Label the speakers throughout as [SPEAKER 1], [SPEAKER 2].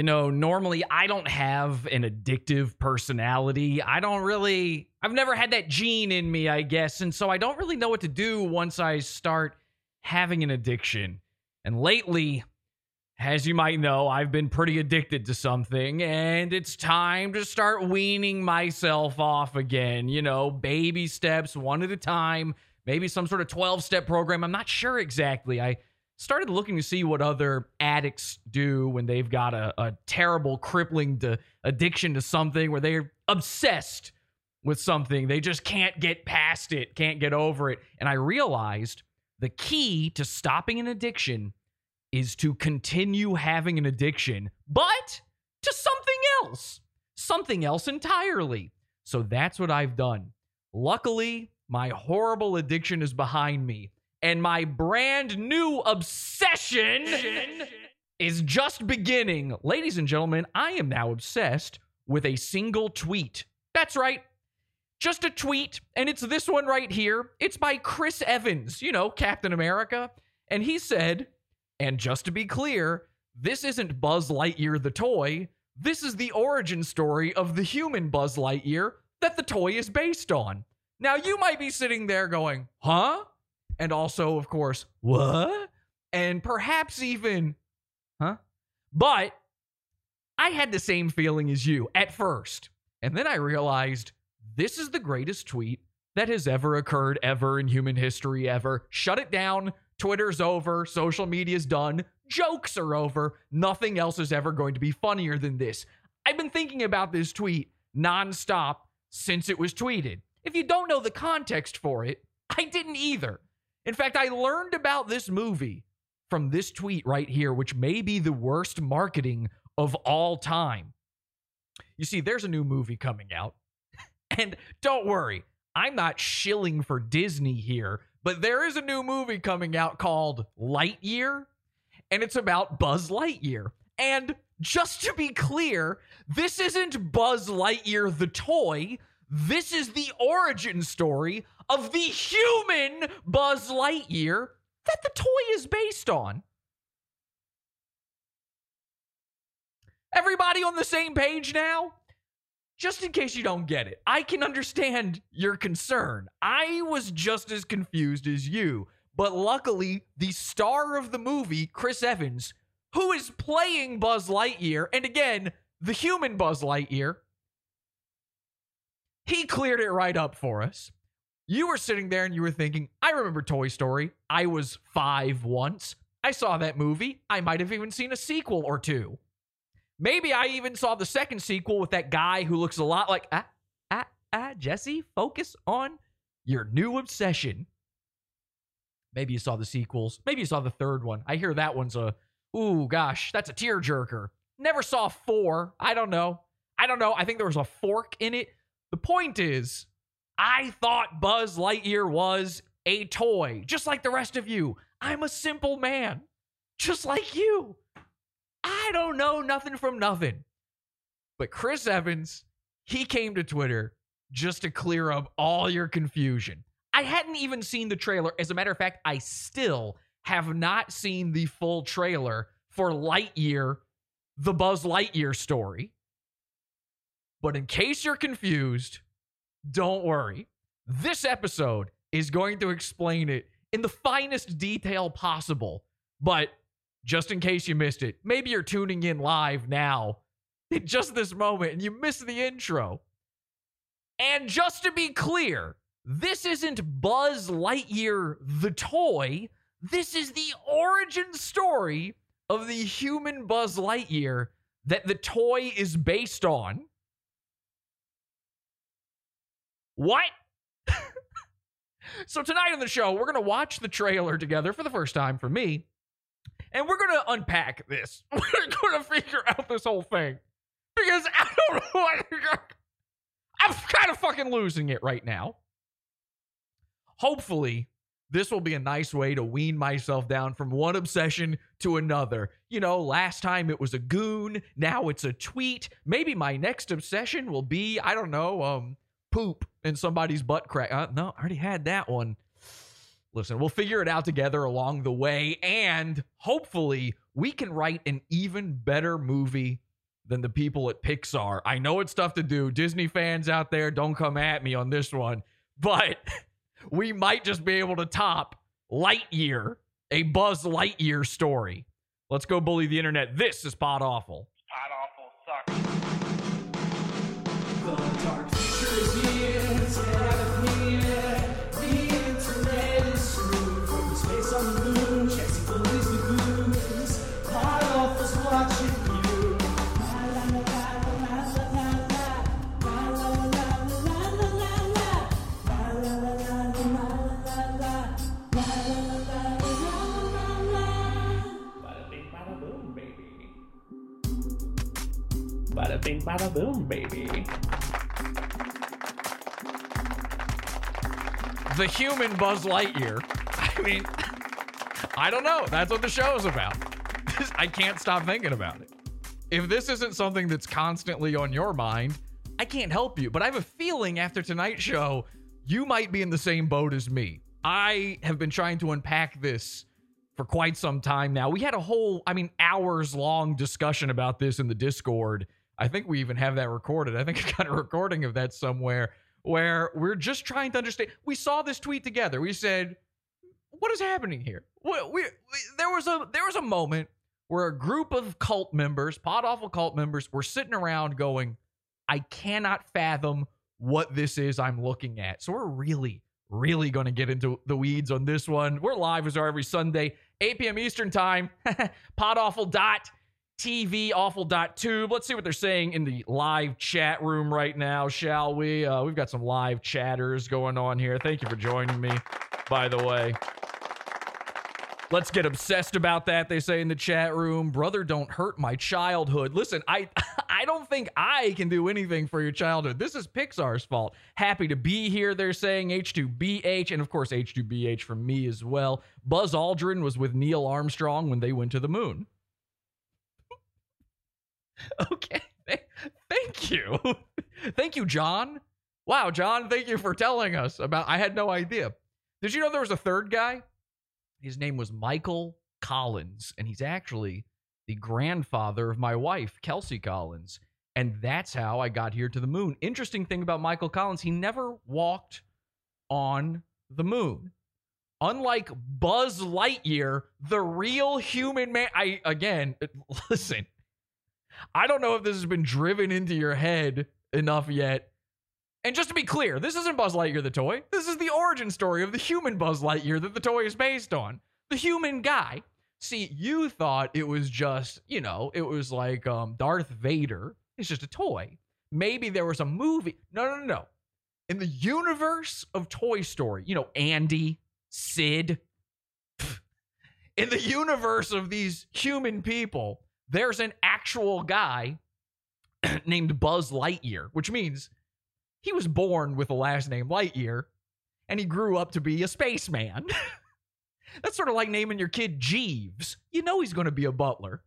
[SPEAKER 1] You know, normally I don't have an addictive personality. I don't really, I've never had that gene in me, I guess. And so I don't really know what to do once I start having an addiction. And lately, as you might know, I've been pretty addicted to something, and it's time to start weaning myself off again. You know, baby steps, one at a time, maybe some sort of 12 step program. I'm not sure exactly. I started looking to see what other addicts do when they've got a, a terrible, crippling to addiction to something where they're obsessed with something. They just can't get past it, can't get over it. And I realized the key to stopping an addiction is to continue having an addiction, but to something else, something else entirely. So that's what I've done. Luckily, my horrible addiction is behind me, and my brand new obsession is just beginning. Ladies and gentlemen, I am now obsessed with a single tweet. That's right. Just a tweet, and it's this one right here. It's by Chris Evans, you know, Captain America. And he said, and just to be clear, this isn't Buzz Lightyear the toy. This is the origin story of the human Buzz Lightyear that the toy is based on. Now, you might be sitting there going, huh? And also, of course, what? And perhaps even, huh? But I had the same feeling as you at first. And then I realized this is the greatest tweet that has ever occurred ever in human history ever. Shut it down. Twitter's over, social media's done, jokes are over. Nothing else is ever going to be funnier than this. I've been thinking about this tweet nonstop since it was tweeted. If you don't know the context for it, I didn't either. In fact, I learned about this movie from this tweet right here, which may be the worst marketing of all time. You see, there's a new movie coming out. And don't worry, I'm not shilling for Disney here but there is a new movie coming out called Lightyear, and it's about Buzz Lightyear. And just to be clear, this isn't Buzz Lightyear the toy. This is the origin story of the human Buzz Lightyear that the toy is based on. Everybody on the same page now? just in case you don't get it, I can understand your concern. I was just as confused as you. But luckily, the star of the movie, Chris Evans, who is playing Buzz Lightyear, and again, the human Buzz Lightyear, he cleared it right up for us. You were sitting there and you were thinking, I remember Toy Story. I was five once. I saw that movie. I might have even seen a sequel or two. Maybe I even saw the second sequel with that guy who looks a lot like ah ah ah Jesse. Focus on your new obsession. Maybe you saw the sequels. Maybe you saw the third one. I hear that one's a ooh gosh, that's a tearjerker. Never saw four. I don't know. I don't know. I think there was a fork in it. The point is, I thought Buzz Lightyear was a toy, just like the rest of you. I'm a simple man, just like you. I don't know nothing from nothing. But Chris Evans, he came to Twitter just to clear up all your confusion. I hadn't even seen the trailer. As a matter of fact, I still have not seen the full trailer for Lightyear, the Buzz Lightyear story. But in case you're confused, don't worry. This episode is going to explain it in the finest detail possible. But just in case you missed it. Maybe you're tuning in live now in just this moment and you missed the intro. And just to be clear, this isn't Buzz Lightyear the toy. This is the origin story of the human Buzz Lightyear that the toy is based on. What? so, tonight on the show, we're to watch the trailer together for the first time for me. And we're to unpack this. We're to figure out this whole thing. Because I don't know what. I'm kind of fucking losing it right now. Hopefully, this will be a nice way to wean myself down from one obsession to another. You know, last time it was a goon, now it's a tweet. Maybe my next obsession will be, I don't know, um, poop in somebody's butt crack. Uh, no, I already had that one listen, we'll figure it out together along the way. And hopefully, we can write an even better movie than the people at Pixar. I know it's tough to do. Disney fans out there, don't come at me on this one, but we might just be able to top Lightyear, a Buzz Lightyear story. Let's go bully the internet. This is Pod Awful.
[SPEAKER 2] Awful bing, bada boom, baby.
[SPEAKER 1] The human Buzz Lightyear. I mean, I don't know. That's what the show is about. I can't stop thinking about it. If this isn't something that's constantly on your mind, I can't help you. But I have a feeling after tonight's show, you might be in the same boat as me. I have been trying to unpack this for quite some time now. We had a whole, I mean, hours long discussion about this in the Discord. I think we even have that recorded. I think I've got a recording of that somewhere where we're just trying to understand. We saw this tweet together. We said, "What is happening here?" We, we, we- there was a there was a moment where a group of cult members, pod awful cult members, were sitting around going, "I cannot fathom what this is I'm looking at." So we're really, really going to get into the weeds on this one. We're live as our every Sunday, 8 p.m. Eastern time. Podawful dot TV awful tube. Let's see what they're saying in the live chat room right now, shall we? Uh, we've got some live chatters going on here. Thank you for joining me, by the way. Let's get obsessed about that. They say in the chat room, brother, don't hurt my childhood. Listen, I I don't think I can do anything for your childhood. This is Pixar's fault. Happy to be here. They're saying H2BH, and of course H2BH from me as well. Buzz Aldrin was with Neil Armstrong when they went to the moon. okay, thank you, thank you, John. Wow, John, thank you for telling us about. I had no idea. Did you know there was a third guy? His name was Michael Collins, and he's actually the grandfather of my wife, Kelsey Collins. And that's how I got here to the moon. Interesting thing about Michael Collins, he never walked on the moon. Unlike Buzz Lightyear, the real human man. I, again, listen, I don't know if this has been driven into your head enough yet. And just to be clear, this isn't Buzz Lightyear the toy. This is the origin story of the human Buzz Lightyear that the toy is based on. The human guy. See, you thought it was just, you know, it was like um, Darth Vader. It's just a toy. Maybe there was a movie. No, no, no, no. In the universe of Toy Story, you know, Andy, Sid, in the universe of these human people, there's an actual guy named Buzz Lightyear, which means he was born with the last name Lightyear and he grew up to be a spaceman. That's sort of like naming your kid Jeeves. You know he's going to be a butler.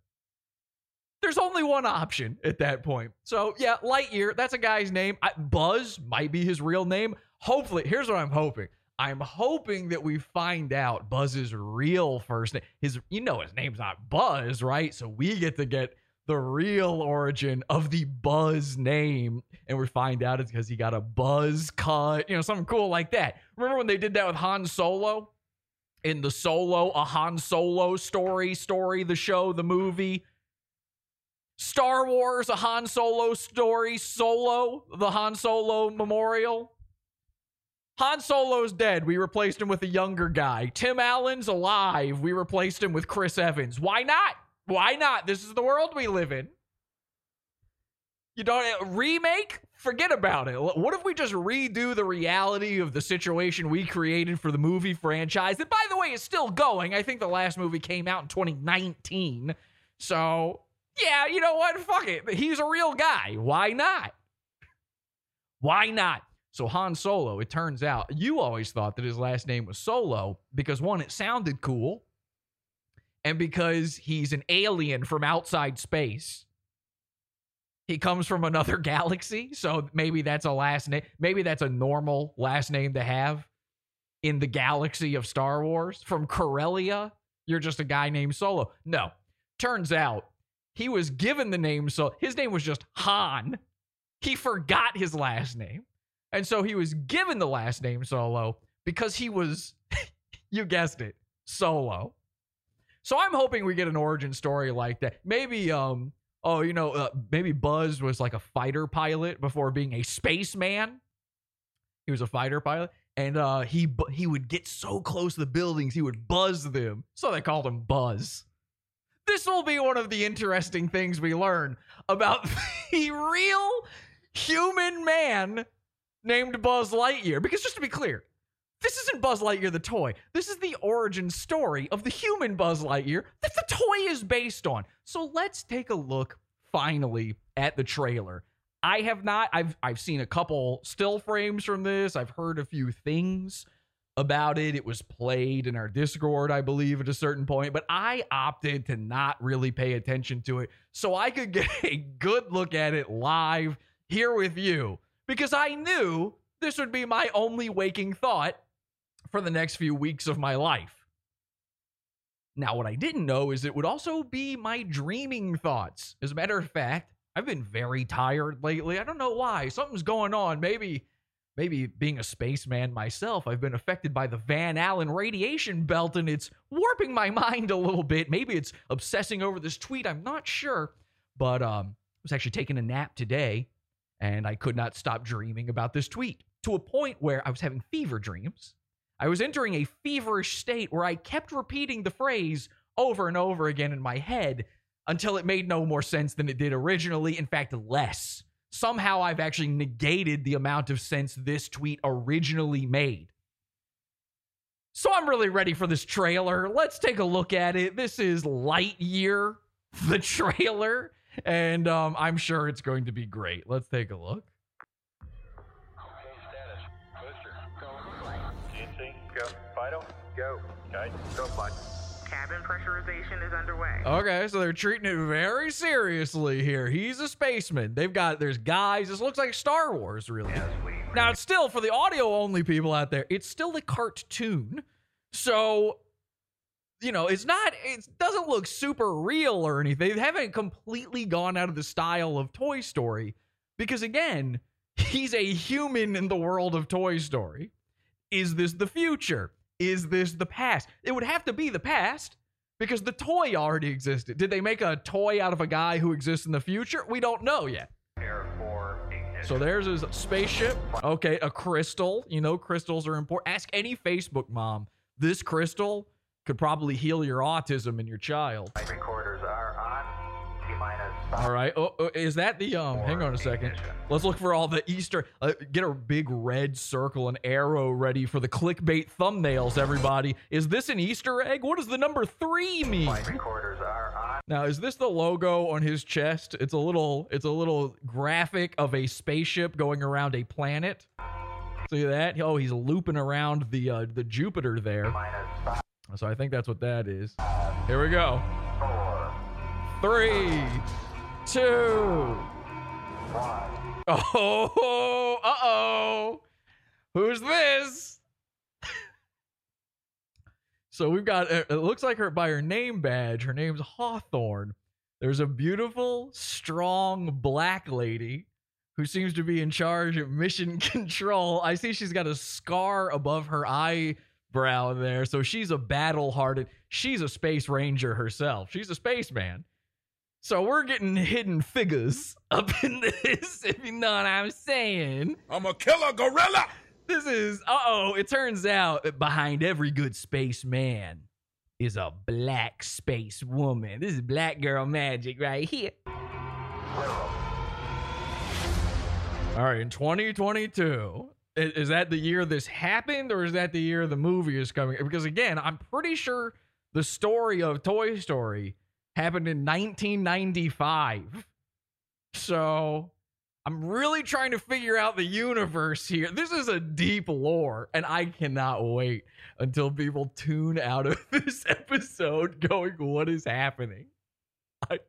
[SPEAKER 1] There's only one option at that point. So, yeah, Lightyear, that's a guy's name. I, Buzz might be his real name. Hopefully, here's what I'm hoping. I'm hoping that we find out Buzz's real first name. His, you know, his name's not Buzz, right? So we get to get the real origin of the Buzz name, and we find out it's because he got a buzz cut, you know, something cool like that. Remember when they did that with Han Solo in the Solo, a Han Solo story, story, the show, the movie. Star Wars, a Han Solo story, Solo, the Han Solo memorial. Han Solo's dead. We replaced him with a younger guy. Tim Allen's alive. We replaced him with Chris Evans. Why not? Why not? This is the world we live in. You don't uh, remake? Forget about it. What if we just redo the reality of the situation we created for the movie franchise? That, by the way, is still going. I think the last movie came out in 2019. So, yeah, you know what? Fuck it. He's a real guy. Why not? Why not? So Han Solo, it turns out you always thought that his last name was Solo because one, it sounded cool, and because he's an alien from outside space. He comes from another galaxy, so maybe that's a last name. Maybe that's a normal last name to have in the galaxy of Star Wars. From Corellia, you're just a guy named Solo. No. Turns out he was given the name, so his name was just Han. He forgot his last name. And so he was given the last name Solo because he was, you guessed it, Solo. So I'm hoping we get an origin story like that. Maybe, um, oh, you know, uh, maybe Buzz was like a fighter pilot before being a spaceman. He was a fighter pilot, and uh, he bu- he would get so close to the buildings, he would buzz them. So they called him Buzz. This will be one of the interesting things we learn about the real human man named Buzz Lightyear. Because just to be clear, this isn't Buzz Lightyear the toy. This is the origin story of the human Buzz Lightyear that the toy is based on. So let's take a look finally at the trailer. I have not I've I've seen a couple still frames from this. I've heard a few things about it. It was played in our Discord, I believe, at a certain point, but I opted to not really pay attention to it so I could get a good look at it live here with you because I knew this would be my only waking thought for the next few weeks of my life. Now, what I didn't know is it would also be my dreaming thoughts. As a matter of fact, I've been very tired lately. I don't know why. Something's going on. Maybe maybe being a spaceman myself, I've been affected by the Van Allen radiation belt and it's warping my mind a little bit. Maybe it's obsessing over this tweet. I'm not sure. But um, I was actually taking a nap today and I could not stop dreaming about this tweet to a point where I was having fever dreams. I was entering a feverish state where I kept repeating the phrase over and over again in my head until it made no more sense than it did originally. In fact, less. Somehow I've actually negated the amount of sense this tweet originally made. So I'm really ready for this trailer. Let's take a look at it. This is Lightyear, the trailer, and um, I'm sure it's going to be great. Let's take a look.
[SPEAKER 3] status. Booster, go. GNC, go. Vital, go. Okay, go, bud.
[SPEAKER 4] Cabin pressurization is underway.
[SPEAKER 1] Okay, so they're treating it very seriously here. He's a spaceman. They've got there's guys. This looks like Star Wars, really. Yes, Now it's still for the audio only people out there. It's still a cartoon, so you know it's not. It doesn't look super real or anything. They haven't completely gone out of the style of Toy Story because again, he's a human in the world of Toy Story. Is this the future? Is this the past? It would have to be the past because the toy already existed. Did they make a toy out of a guy who exists in the future? We don't know yet. So there's his spaceship. Okay, a crystal. You know, crystals are important. Ask any Facebook mom. This crystal could probably heal your autism in your child.
[SPEAKER 3] Recorders are on.
[SPEAKER 1] All right. Oh, oh, is that the um? Hang on a second. Let's look for all the Easter. Uh, get a big red circle and arrow ready for the clickbait thumbnails. Everybody, is this an Easter egg? What does the number three mean?
[SPEAKER 3] Recorders are on.
[SPEAKER 1] Now, is this the logo on his chest? It's a little. It's a little graphic of a spaceship going around a planet. See that? Oh, he's looping around the uh, the Jupiter there. So I think that's what that is. Here we go. Three, two.
[SPEAKER 3] one.
[SPEAKER 1] Oh, uh oh. Who's this? so we've got, it looks like her by her name badge. Her name's Hawthorne. There's a beautiful, strong black lady who seems to be in charge of mission control. I see she's got a scar above her eyebrow there. So she's a battle hardened, she's a space ranger herself. She's a spaceman. So we're getting hidden figures up in this, if you know what I'm saying.
[SPEAKER 5] I'm a killer gorilla.
[SPEAKER 1] This is, uh oh, it turns out that behind every good spaceman is a black space woman. This is black girl magic right here. All right, in 2022, i- is that the year this happened or is that the year the movie is coming? Because again, I'm pretty sure the story of Toy Story happened in 1995. So I'm really trying to figure out the universe here. This is a deep lore, and I cannot wait until people tune out of this episode going, What is happening? I,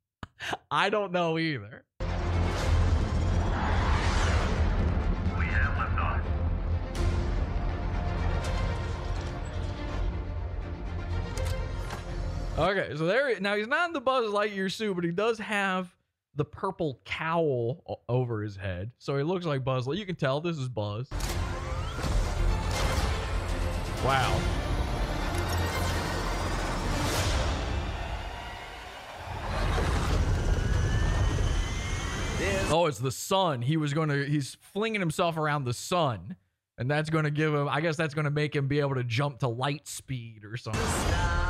[SPEAKER 1] I don't know either. Okay, so there. Now he's not in the Buzz Lightyear suit, but he does have the purple cowl over his head, so he looks like Buzz. You can tell this is Buzz. Wow. Oh, it's the sun. He was going to. He's flinging himself around the sun, and that's going to give him. I guess that's going to make him be able to jump to light speed or something.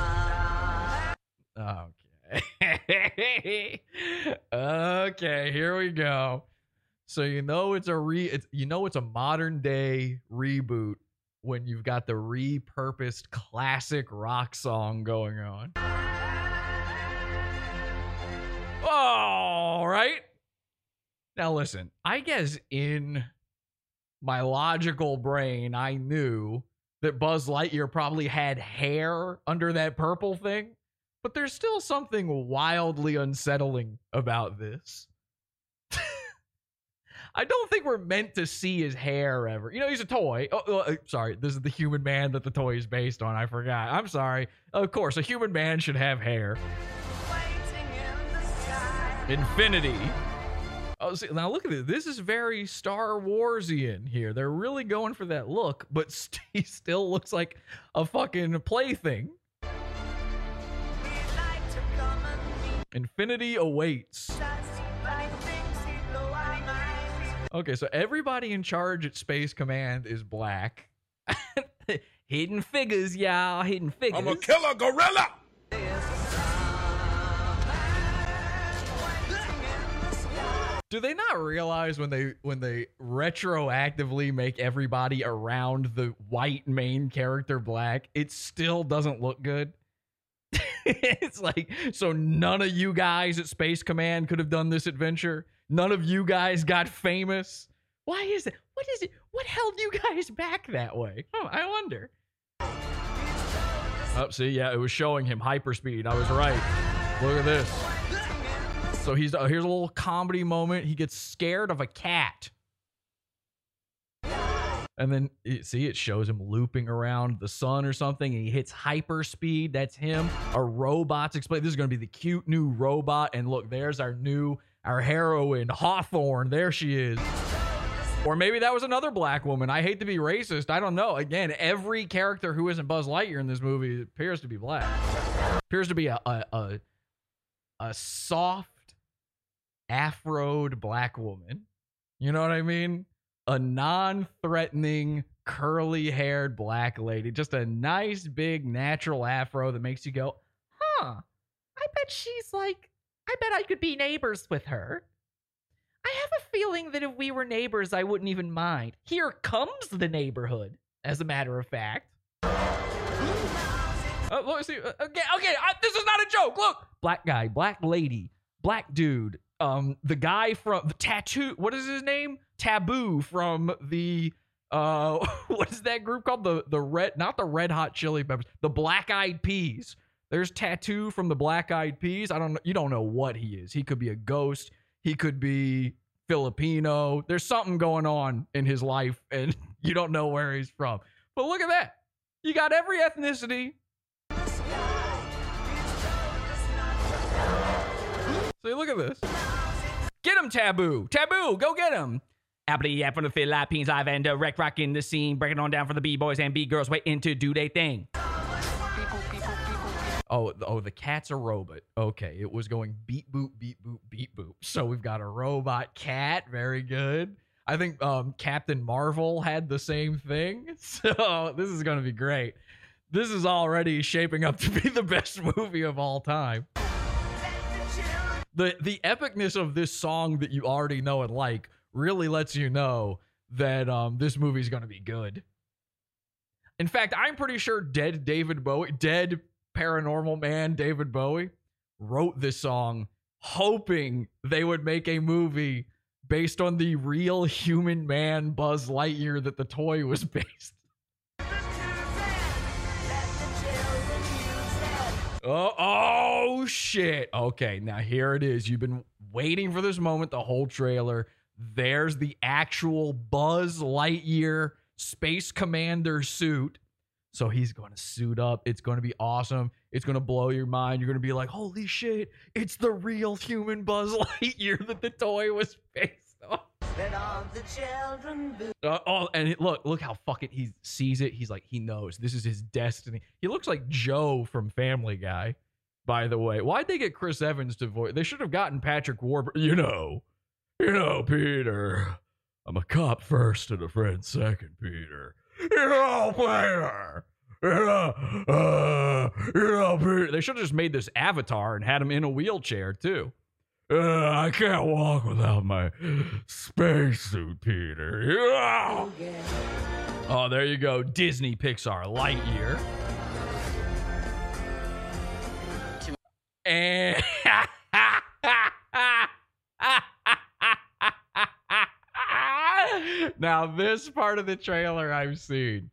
[SPEAKER 1] Okay. okay, here we go. So you know it's a re it's you know it's a modern day reboot when you've got the repurposed classic rock song going on. All right. Now listen, I guess in my logical brain I knew that Buzz Lightyear probably had hair under that purple thing, but there's still something wildly unsettling about this. I don't think we're meant to see his hair ever. You know, he's a toy. Oh, oh, uh, sorry. This is the human man that the toy is based on. I forgot. I'm sorry. Of course, a human man should have hair. Infinity. Oh, see, now look at this. This is very Star Warsian here. They're really going for that look, but he still looks like a fucking plaything. Infinity awaits. Okay, so everybody in charge at Space Command is black. hidden figures, y'all. Hidden figures.
[SPEAKER 5] I'm a killer gorilla.
[SPEAKER 1] Do they not realize when they when they retroactively make everybody around the white main character black, it still doesn't look good? it's like so none of you guys at Space Command could have done this adventure. None of you guys got famous. Why is it? What is it? What held you guys back that way? Oh, I wonder. Oh, see, yeah, it was showing him hyperspeed. I was right. Look at this. So he's uh, here's a little comedy moment. He gets scared of a cat. And then you see it shows him looping around the sun or something, and he hits hyperspeed. That's him. A robot's explain. This is gonna be the cute new robot. And look, there's our new our heroine, Hawthorne. There she is. Or maybe that was another black woman. I hate to be racist. I don't know. Again, every character who isn't Buzz Lightyear in this movie appears to be black. Appears to be a a a, a soft afroed black woman. You know what I mean? A non-threatening, curly-haired black lady. Just a nice big natural afro that makes you go, "Huh. I bet she's like I bet I could be neighbors with her." I have a feeling that if we were neighbors, I wouldn't even mind. Here comes the neighborhood, as a matter of fact. Oh, look, see, uh, okay, okay, I, this is not a joke. Look, black guy, black lady, black dude, um, the guy from the tattoo. What is his name? Taboo from the uh, what is that group called? The the red, not the Red Hot Chili Peppers, the Black Eyed Peas. There's Taboo from the Black Eyed Peas. I don't. You don't know what he is. He could be a ghost. He could be Filipino. There's something going on in his life, and you don't know where he's from. But look at that. You got every ethnicity. See, look at this. Get him, Taboo. Taboo, go get him. Appity yap from the Philippines, I've and direct rocking the scene, breaking on down for the B-boys and B-girls, waiting to do they thing. Oh, oh, the cat's a robot. Okay, it was going beat boop, beat boop, beat boop. So we've got a robot cat. Very good. I think um, Captain Marvel had the same thing. So this is going to be great. This is already shaping up to be the best movie of all time. The the epicness of this song that you already know and like really lets you know that um, this movie's going to be good. In fact, I'm pretty sure dead David Bowie, dead paranormal man David Bowie wrote this song hoping they would make a movie based on the real human man Buzz Lightyear that the toy was based. Oh, oh shit. Okay, now here it is. You've been waiting for this moment the whole trailer. There's the actual Buzz Lightyear Space Commander suit. So he's going to suit up. It's going to be awesome. It's going to blow your mind. You're going to be like, holy shit, it's the real human Buzz Lightyear that the toy was based Uh, oh, and it, look, look how fucking he sees it. He's like, he knows this is his destiny. He looks like Joe from Family Guy, by the way. Why'd they get Chris Evans to voice? They should have gotten Patrick Warburton. You know, you know, Peter. I'm a cop first and a friend second, Peter. You know, Peter. You know, uh, you know, Peter. They should have just made this avatar and had him in a wheelchair too. Uh, I can't walk without my spacesuit, Peter. Yeah. Oh, there you go. Disney Pixar Lightyear. And now this part of the trailer I've seen,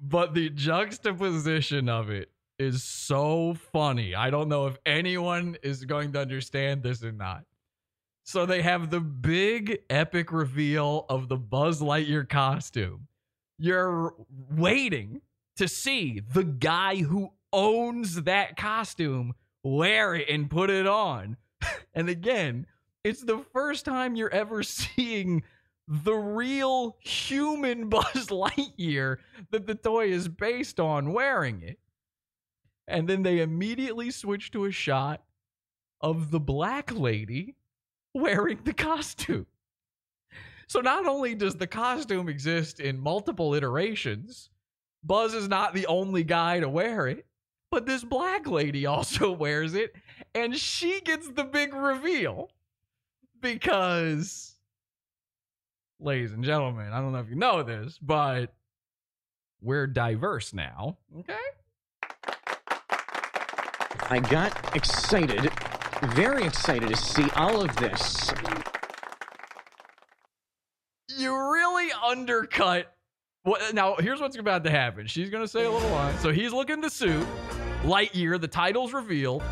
[SPEAKER 1] but the juxtaposition of it is so funny. I don't know if anyone is going to understand this or not. So they have the big epic reveal of the Buzz Lightyear costume. You're waiting to see the guy who owns that costume wear it and put it on. And again, it's the first time you're ever seeing the real human Buzz Lightyear that the toy is based on wearing it. And then they immediately switch to a shot of the black lady wearing the costume. So not only does the costume exist in multiple iterations, Buzz is not the only guy to wear it, but this black lady also wears it, and she gets the big reveal because, ladies and gentlemen, I don't know if you know this, but we're diverse now. Okay.
[SPEAKER 5] I got excited, very excited to see all of this.
[SPEAKER 1] you really undercut what now here's what's about to happen. She's gonna say a little line. So he's looking the suit lightyear the title's revealed.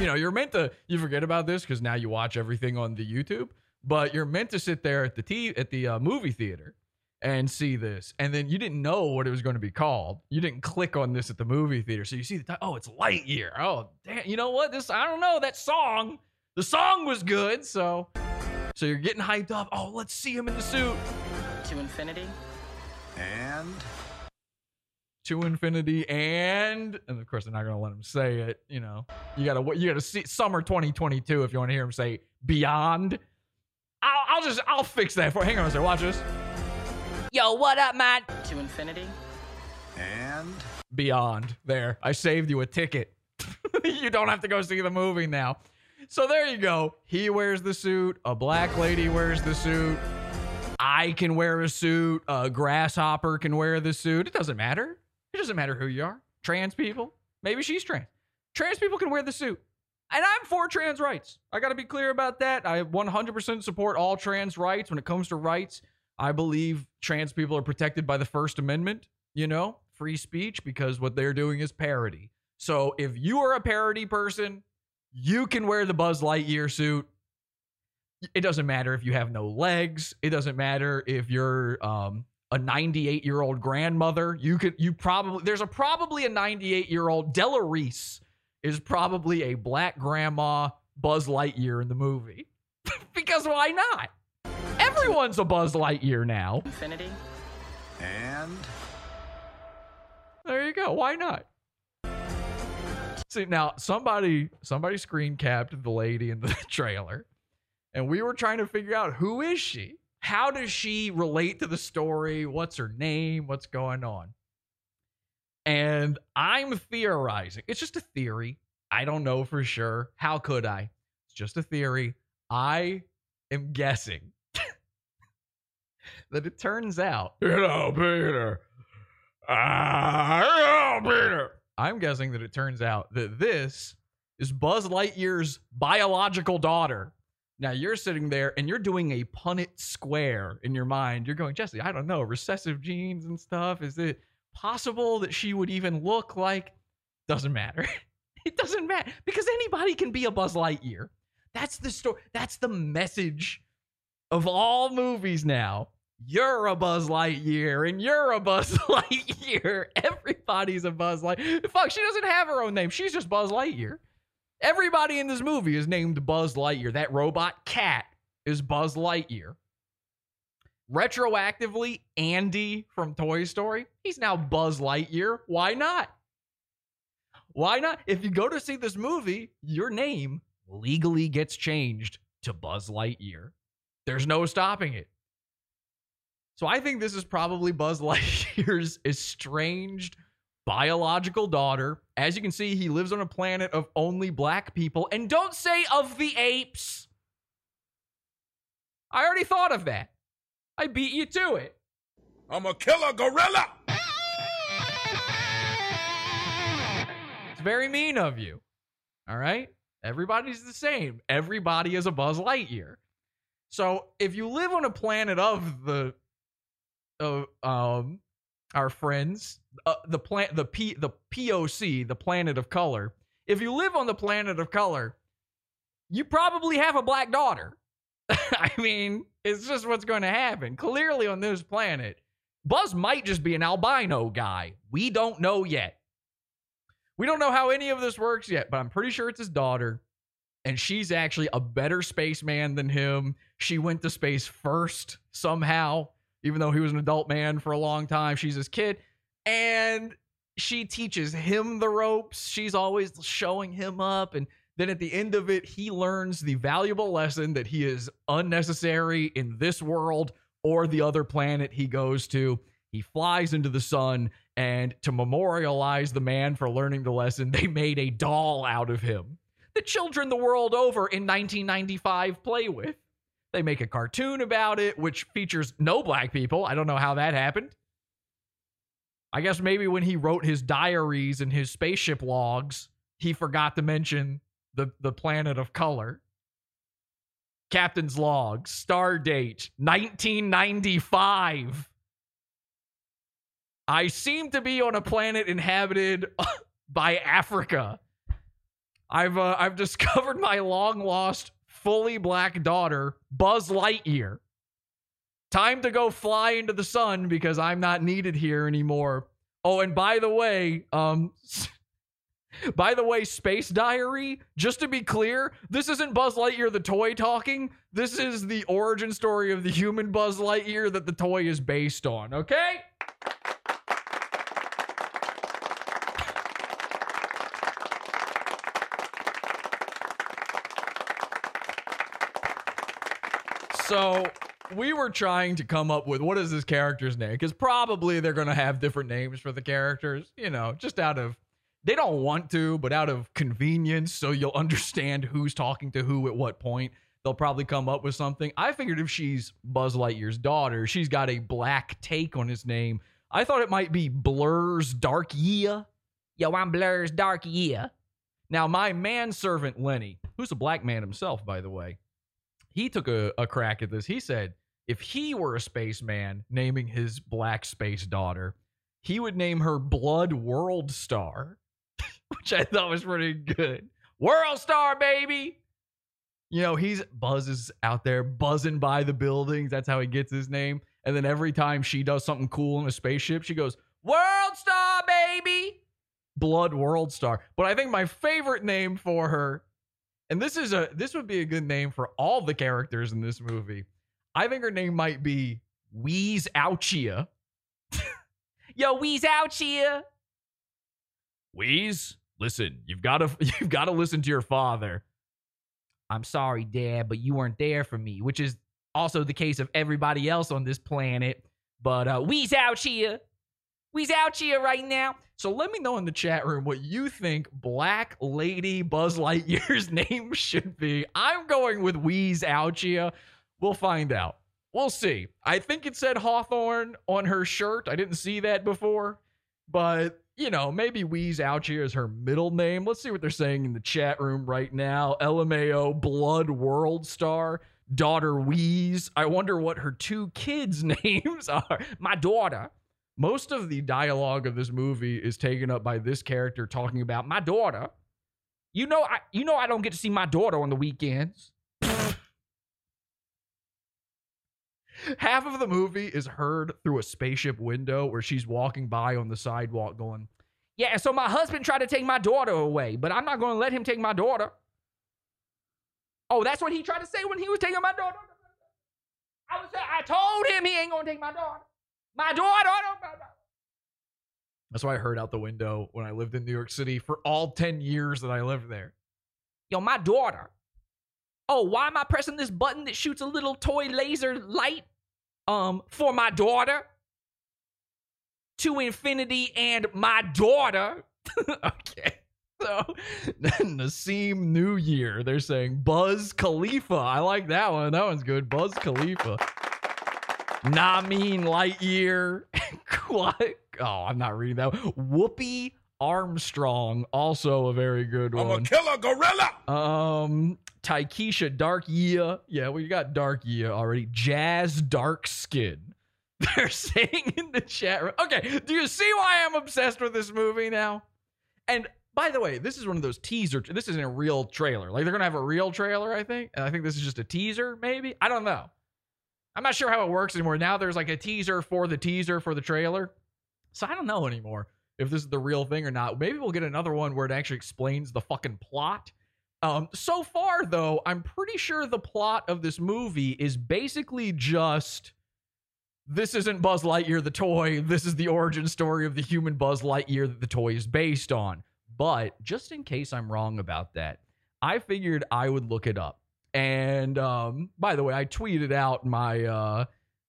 [SPEAKER 1] You know you're meant to you forget about this because now you watch everything on the youtube but you're meant to sit there at the t at the uh, movie theater and see this and then you didn't know what it was going to be called you didn't click on this at the movie theater so you see the ti- oh it's lightyear oh damn you know what this i don't know that song the song was good so so you're getting hyped up. Oh, let's see him in the suit.
[SPEAKER 4] To infinity
[SPEAKER 3] And
[SPEAKER 1] To infinity and and of course they're not gonna let him say it. You know, you gotta you gotta see summer 2022 if you want to hear him say beyond. I'll, I'll just I'll fix that for. Hang on a second. Watch this. Yo, what up, man?
[SPEAKER 4] to infinity
[SPEAKER 3] and
[SPEAKER 1] Beyond. There, I saved you a ticket. you don't have to go see the movie now. So there you go. He wears the suit. A black lady wears the suit. I can wear a suit. A grasshopper can wear the suit. It doesn't matter. It doesn't matter who you are. Trans people. Maybe she's trans. Trans people can wear the suit. And I'm for trans rights. I got to be clear about that. I 100% support all trans rights. When it comes to rights, I believe trans people are protected by the First Amendment, you know, free speech, because what they're doing is parody. So if you are a parody person, you can wear the Buzz Lightyear suit. It doesn't matter if you have no legs. It doesn't matter if you're um, a 98 year old grandmother. You could, you probably, there's a probably a 98 year old Della Reese is probably a black grandma Buzz Lightyear in the movie. because why not? Everyone's a Buzz Lightyear now.
[SPEAKER 4] infinity
[SPEAKER 3] and
[SPEAKER 1] There you go. Why not? See now, somebody somebody screen capped the lady in the trailer, and we were trying to figure out who is she? How does she relate to the story? What's her name? What's going on? And I'm theorizing. It's just a theory. I don't know for sure. How could I? It's just a theory. I am guessing that it turns out, you know, Peter. Ah, you know, Peter. I'm guessing that it turns out that this is Buzz Lightyear's biological daughter. Now you're sitting there and you're doing a Punnett square in your mind. You're going, Jesse, I don't know, recessive genes and stuff. Is it possible that she would even look like? Doesn't matter. it doesn't matter because anybody can be a Buzz Lightyear. That's the story. That's the message of all movies now. You're a Buzz Lightyear, and you're a Buzz Lightyear. Everybody's a Buzz Lightyear. Fuck, she doesn't have her own name. She's just Buzz Lightyear. Everybody in this movie is named Buzz Lightyear. That robot cat is Buzz Lightyear. Retroactively, Andy from Toy Story, he's now Buzz Lightyear. Why not? Why not? If you go to see this movie, your name legally gets changed to Buzz Lightyear. There's no stopping it. So I think this is probably Buzz Lightyear's estranged biological daughter. As you can see, he lives on a planet of only black people. And don't say of the apes. I already thought of that. I beat you to it.
[SPEAKER 6] I'm a killer gorilla.
[SPEAKER 1] It's very mean of you. All right? Everybody's the same. Everybody is a Buzz Lightyear. So if you live on a planet of the of um our friends, uh, the plant the P the POC, the planet of color. If you live on the planet of color, you probably have a black daughter. I mean, it's just what's going to happen. Clearly on this planet, Buzz might just be an albino guy. We don't know yet. We don't know how any of this works yet, but I'm pretty sure it's his daughter. And she's actually a better spaceman than him. She went to space first somehow, even though he was an adult man for a long time. She's his kid. And she teaches him the ropes. She's always showing him up. And then at the end of it, he learns the valuable lesson that he is unnecessary in this world or the other planet he goes to. He flies into the sun, and to memorialize the man for learning the lesson, they made a doll out of him. The children the world over in 1995 play with. They make a cartoon about it, which features no black people. I don't know how that happened. I guess maybe when he wrote his diaries and his spaceship logs, he forgot to mention the, the planet of color. Captain's log, star date 1995. I seem to be on a planet inhabited by Africa. I've uh, I've discovered my long lost fully black daughter, Buzz Lightyear. Time to go fly into the sun because I'm not needed here anymore. Oh, and by the way, um by the way, Space Diary, just to be clear, this isn't Buzz Lightyear the toy talking. This is the origin story of the human Buzz Lightyear that the toy is based on, okay? So we were trying to come up with what is this character's name? Because probably they're going to have different names for the characters, you know, just out of, they don't want to, but out of convenience. So you'll understand who's talking to who at what point. They'll probably come up with something. I figured if she's Buzz Lightyear's daughter, she's got a black take on his name. I thought it might be Blur's Dark Year. Yo, I'm Blur's Dark Year. Now, my manservant Lenny, who's a black man himself, by the way, he took a, a crack at this. He said if he were a spaceman naming his black space daughter, he would name her Blood World Star, which I thought was pretty good. World Star, baby. You know, he's buzzes out there buzzing by the buildings. That's how he gets his name. And then every time she does something cool in a spaceship, she goes, World Star, baby. Blood World Star. But I think my favorite name for her and this is a this would be a good name for all the characters in this movie. I think her name might be Wheeze Ouchia. Yo, Wheeze Ouchia. Wheeze, listen, you've got to you've got to listen to your father. I'm sorry, Dad, but you weren't there for me, which is also the case of everybody else on this planet. But uh, Wheeze Ouchia. We's out here right now. So let me know in the chat room what you think Black Lady Buzz Lightyear's name should be. I'm going with Wheeze Ouchia. We'll find out. We'll see. I think it said Hawthorne on her shirt. I didn't see that before. But, you know, maybe Wheeze Ouchia is her middle name. Let's see what they're saying in the chat room right now. LMAO Blood World Star. Daughter Wheeze. I wonder what her two kids' names are. My daughter most of the dialogue of this movie is taken up by this character talking about my daughter. You know, I you know I don't get to see my daughter on the weekends. half of the movie is heard through a spaceship window where she's walking by on the sidewalk going, Yeah, so my husband tried to take my daughter away, but I'm not going to let him take my daughter. Oh, that's what he tried to say when he was taking my daughter. I was I told him he ain't going to take my daughter. My daughter. That's why I heard out the window when I lived in New York City for all 10 years that I lived there. Yo, my daughter. Oh, why am I pressing this button that shoots a little toy laser light? Um, for my daughter. To infinity and my daughter. okay. So, Nassim New Year. They're saying Buzz Khalifa. I like that one. That one's good. Buzz Khalifa. Namin Lightyear. what? Oh, I'm not reading that. Whoopi Armstrong. Also a very good
[SPEAKER 6] I'm a
[SPEAKER 1] one.
[SPEAKER 6] killer gorilla.
[SPEAKER 1] Um, Taikisha Dark Yia. Yeah, we got Dark Yia already. Jazz Dark Skin. They're saying in the chat room. Okay, do you see why I'm obsessed with this movie now? And by the way, this is one of those teaser. This isn't a real trailer. Like they're gonna have a real trailer, I think. And I think this is just a teaser, maybe. I don't know. I'm not sure how it works anymore. Now there's like a teaser for the teaser for the trailer. So I don't know anymore if this is the real thing or not. Maybe we'll get another one where it actually explains the fucking plot. Um, so far, though, I'm pretty sure the plot of this movie is basically just this isn't Buzz Lightyear the toy. This is the origin story of the human Buzz Lightyear that the toy is based on. But just in case I'm wrong about that, I figured I would look it up. And um, by the way, I tweeted out my uh,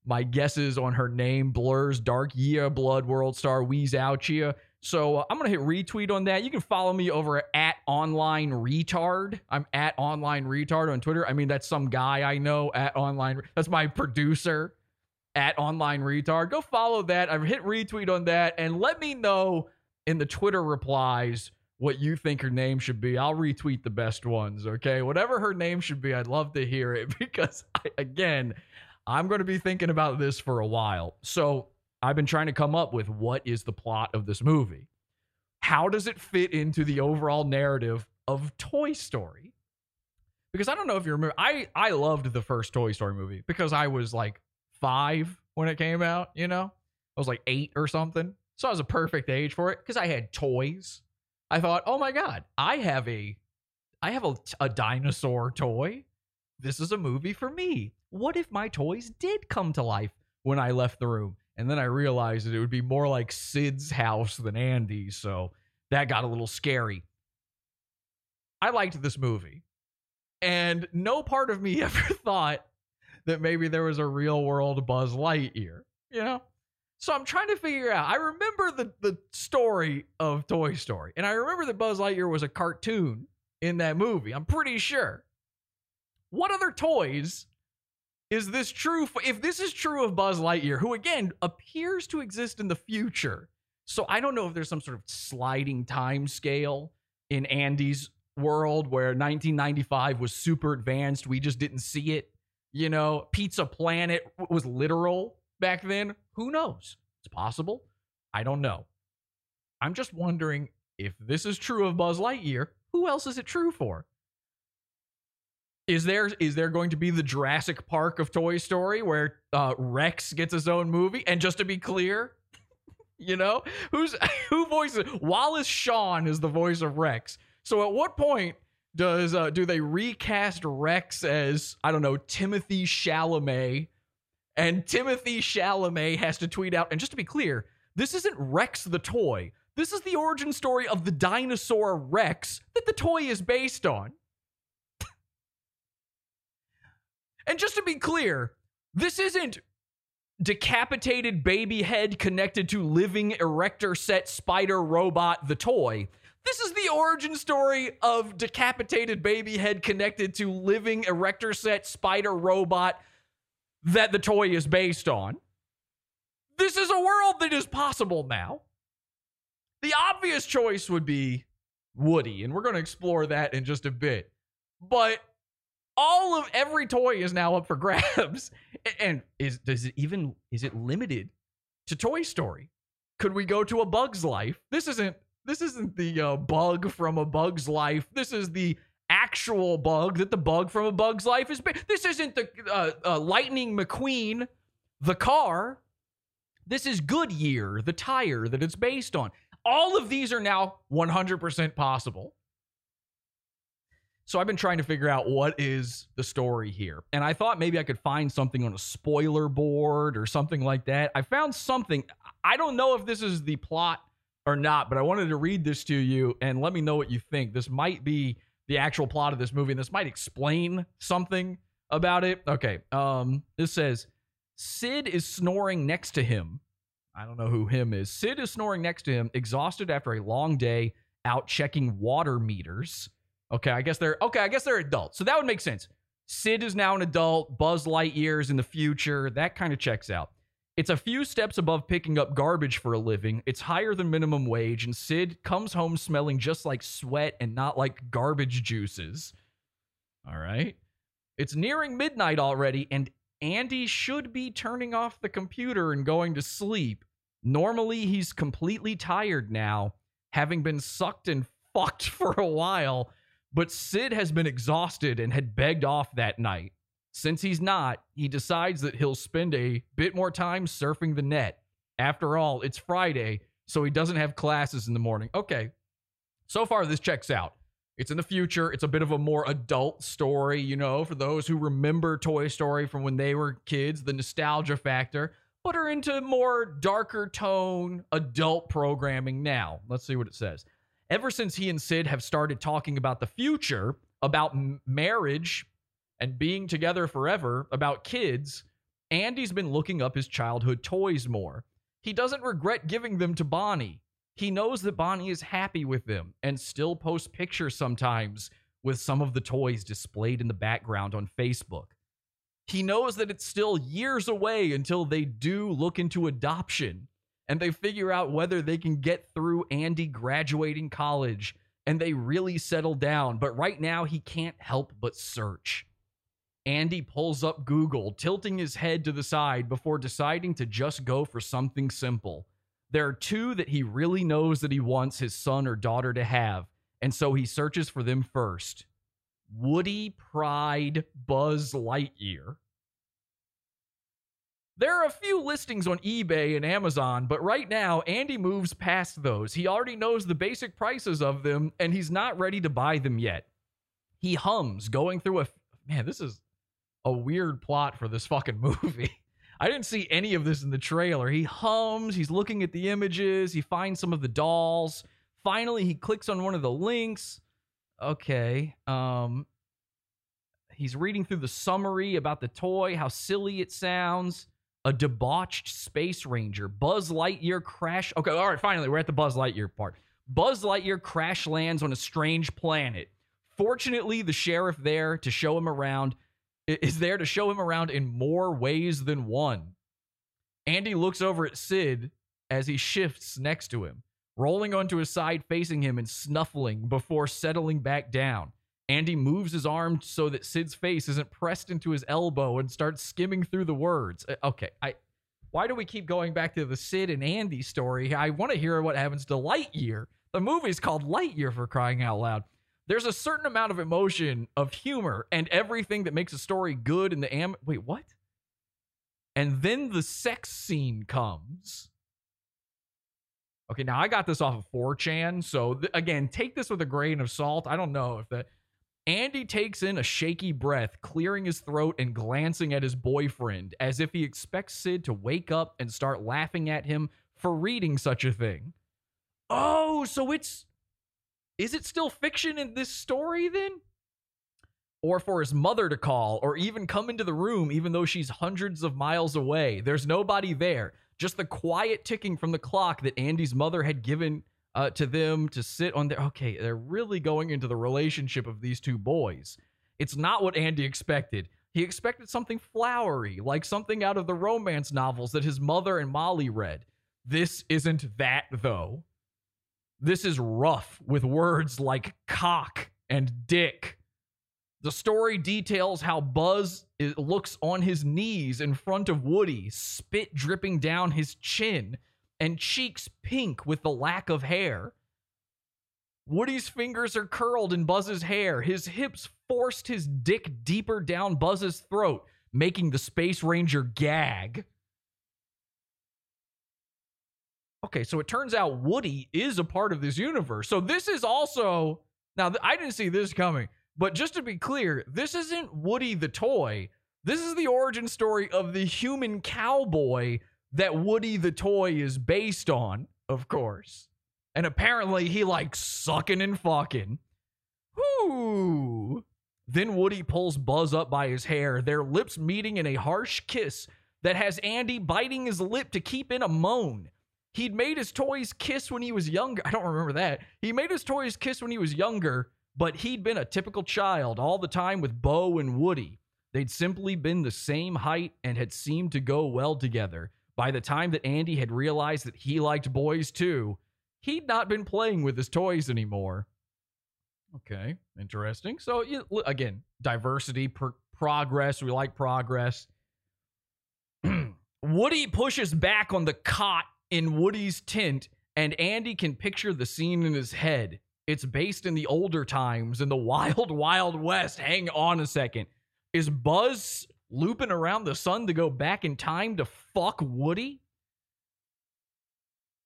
[SPEAKER 1] my guesses on her name: Blur's Dark Yia, Blood World Star, Wheeze Ouchia. So uh, I'm gonna hit retweet on that. You can follow me over at online retard. I'm at online retard on Twitter. I mean, that's some guy I know at online. That's my producer at online retard. Go follow that. I've hit retweet on that, and let me know in the Twitter replies what you think her name should be. I'll retweet the best ones. Okay, whatever her name should be, I'd love to hear it because I, again, I'm going to be thinking about this for a while. So I've been trying to come up with what is the plot of this movie. How does it fit into the overall narrative of Toy Story? Because I don't know if you remember, I I loved the first Toy Story movie because I was like five when it came out. You know, I was like eight or something, so I was a perfect age for it because I had toys. I thought, oh my god, I have a, I have a, a dinosaur toy. This is a movie for me. What if my toys did come to life when I left the room? And then I realized that it would be more like Sid's house than Andy's, so that got a little scary. I liked this movie. And no part of me ever thought that maybe there was a real world Buzz Lightyear, you know? So I'm trying to figure out. I remember the, the story of Toy Story, and I remember that Buzz Lightyear was a cartoon in that movie. I'm pretty sure. What other toys is this true? For, if this is true of Buzz Lightyear, who again appears to exist in the future, so I don't know if there's some sort of sliding time scale in Andy's world where 1995 was super advanced. We just didn't see it. You know, Pizza Planet was literal back then. Who knows? It's possible. I don't know. I'm just wondering if this is true of Buzz Lightyear, who else is it true for? Is there is there going to be the Jurassic Park of Toy Story where uh, Rex gets his own movie? And just to be clear, you know who's who voices Wallace Shawn is the voice of Rex. So at what point does uh, do they recast Rex as I don't know Timothy Chalamet? And Timothy Chalamet has to tweet out. And just to be clear, this isn't Rex the toy. This is the origin story of the dinosaur Rex that the toy is based on. and just to be clear, this isn't decapitated baby head connected to living erector set spider robot the toy. This is the origin story of decapitated baby head connected to living erector set spider robot that the toy is based on. This is a world that is possible now. The obvious choice would be Woody, and we're going to explore that in just a bit. But all of every toy is now up for grabs. And is does it even is it limited to Toy Story? Could we go to a Bug's Life? This isn't this isn't the uh, bug from a Bug's Life. This is the actual bug that the bug from a Bug's Life is. This isn't the uh, uh, Lightning McQueen The car, this is Goodyear, the tire that it's based on. All of these are now 100% possible. So I've been trying to figure out what is the story here. And I thought maybe I could find something on a spoiler board or something like that. I found something. I don't know if this is the plot or not, but I wanted to read this to you and let me know what you think. This might be the actual plot of this movie and this might explain something about it. Okay. Um this says Sid is snoring next to him. I don't know who him is. Sid is snoring next to him, exhausted after a long day out checking water meters. Okay, I guess they're okay. I guess they're adults, so that would make sense. Sid is now an adult. Buzz Lightyear is in the future. That kind of checks out. It's a few steps above picking up garbage for a living. It's higher than minimum wage, and Sid comes home smelling just like sweat and not like garbage juices. All right. It's nearing midnight already, and Andy should be turning off the computer and going to sleep. Normally, he's completely tired now, having been sucked and fucked for a while, but Sid has been exhausted and had begged off that night. Since he's not, he decides that he'll spend a bit more time surfing the net. After all, it's Friday, so he doesn't have classes in the morning. Okay. So far, this checks out. It's in the future. It's a bit of a more adult story, you know, for those who remember Toy Story from when they were kids, the nostalgia factor, but are into more darker tone adult programming now. Let's see what it says. Ever since he and Sid have started talking about the future, about marriage and being together forever, about kids, Andy's been looking up his childhood toys more. He doesn't regret giving them to Bonnie. He knows that Bonnie is happy with them and still posts pictures sometimes with some of the toys displayed in the background on Facebook. He knows that it's still years away until they do look into adoption and they figure out whether they can get through Andy graduating college and they really settle down. But right now, he can't help but search. Andy pulls up Google, tilting his head to the side before deciding to just go for something simple. There are two that he really knows that he wants his son or daughter to have, and so he searches for them first Woody Pride Buzz Lightyear. There are a few listings on eBay and Amazon, but right now, Andy moves past those. He already knows the basic prices of them, and he's not ready to buy them yet. He hums, going through a. Man, this is a weird plot for this fucking movie. I didn't see any of this in the trailer. He hums, he's looking at the images, he finds some of the dolls. Finally, he clicks on one of the links. Okay. Um he's reading through the summary about the toy, how silly it sounds. A debauched space ranger, Buzz Lightyear crash. Okay, all right, finally, we're at the Buzz Lightyear part. Buzz Lightyear crash lands on a strange planet. Fortunately, the sheriff there to show him around is there to show him around in more ways than one. Andy looks over at Sid as he shifts next to him, rolling onto his side facing him and snuffling before settling back down. Andy moves his arm so that Sid's face isn't pressed into his elbow and starts skimming through the words. Uh, Okay, I why do we keep going back to the Sid and Andy story? I want to hear what happens to Lightyear. The movie's called Lightyear for crying out loud. There's a certain amount of emotion, of humor, and everything that makes a story good in the am. Wait, what? And then the sex scene comes. Okay, now I got this off of 4chan, so th- again, take this with a grain of salt. I don't know if that. Andy takes in a shaky breath, clearing his throat and glancing at his boyfriend as if he expects Sid to wake up and start laughing at him for reading such a thing. Oh, so it's. Is it still fiction in this story then? Or for his mother to call or even come into the room even though she's hundreds of miles away. There's nobody there. Just the quiet ticking from the clock that Andy's mother had given uh, to them to sit on there. Okay, they're really going into the relationship of these two boys. It's not what Andy expected. He expected something flowery, like something out of the romance novels that his mother and Molly read. This isn't that, though. This is rough with words like cock and dick. The story details how Buzz eh, looks on his knees in front of Woody, spit dripping down his chin, and cheeks pink with the lack of hair. Woody's fingers are curled in Buzz's hair. His hips forced his dick deeper down Buzz's throat, making the Space Ranger gag. Okay, so it turns out Woody is a part of this universe. So this is also now I didn't see this coming, but just to be clear, this isn't Woody the toy. This is the origin story of the human cowboy that Woody the toy is based on, of course. And apparently he likes sucking and fucking. Whoo! Then Woody pulls Buzz up by his hair, their lips meeting in a harsh kiss that has Andy biting his lip to keep in a moan. He'd made his toys kiss when he was younger. I don't remember that. He made his toys kiss when he was younger, but he'd been a typical child all the time with Bo and Woody. They'd simply been the same height and had seemed to go well together. By the time that Andy had realized that he liked boys too, he'd not been playing with his toys anymore. Okay, interesting. So again, diversity, pr- progress. We like progress. Woody pushes back on the cot in Woody's tent, and Andy can picture the scene in his head. It's based in the older times in the wild, wild west. Hang on a second. Is Buzz looping around the sun to go back in time to fuck Woody?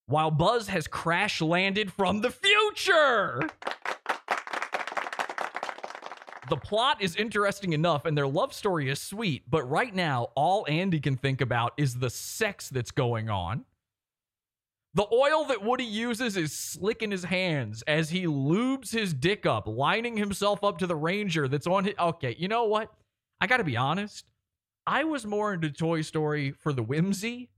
[SPEAKER 1] While Buzz has crash landed from the future. The plot is interesting enough and their love story is sweet, but right now, all Andy can think about is the sex that's going on. The oil that Woody uses is slick in his hands as he lubes his dick up, lining himself up to the Ranger that's on his. Okay, you know what? I gotta be honest. I was more into Toy Story for the whimsy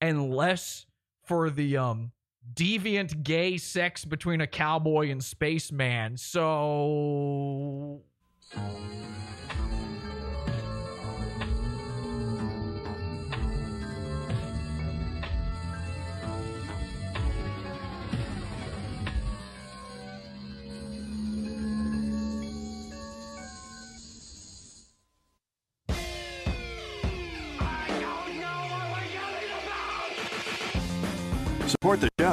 [SPEAKER 1] and less for the um deviant gay sex between a cowboy and spaceman. So
[SPEAKER 7] Support the show.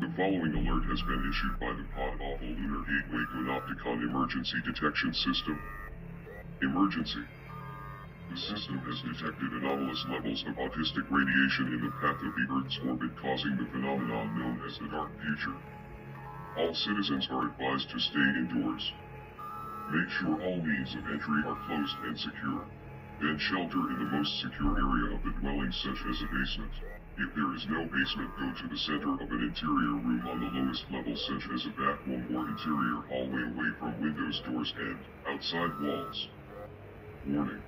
[SPEAKER 8] The following alert has been issued by the Pod Awful Lunar Gateway Gunopticon Emergency Detection System. Emergency. System has detected anomalous levels of autistic radiation in the path of the Earth's orbit causing the phenomenon known as the Dark Future. All citizens are advised to stay indoors. Make sure all means of entry are closed and secure. Then shelter in the most secure area of the dwelling such as a basement. If there is no basement, go to the center of an interior room on the lowest level such as a back room or interior hallway away from windows, doors, and outside walls. Warning.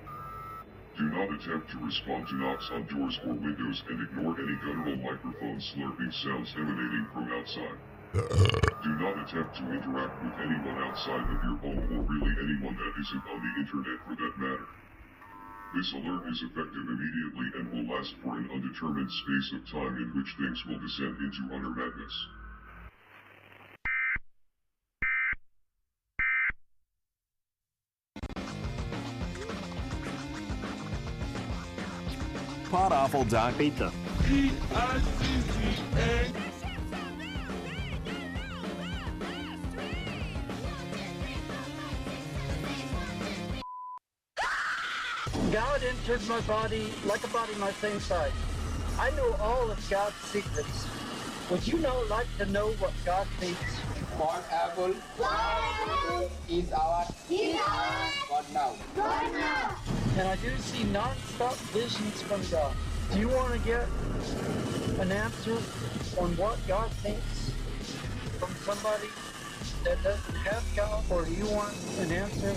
[SPEAKER 8] Do not attempt to respond to knocks on doors or windows and ignore any guttural microphone slurping sounds emanating from outside. Do not attempt to interact with anyone outside of your home or really anyone that isn't on the internet for that matter. This alert is effective immediately and will last for an undetermined space of time in which things will descend into utter madness.
[SPEAKER 7] Podawful.
[SPEAKER 6] Pizza.
[SPEAKER 9] God entered my body like a body my same size. I know all of God's secrets. Would you now like to know what God thinks?
[SPEAKER 10] Corn apple is our God now.
[SPEAKER 9] And I do see non-stop visions from God. Do you want to get an answer on what God thinks from somebody that doesn't have God, or do you want an answer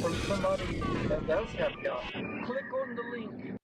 [SPEAKER 9] from somebody that does have God? Click on the link.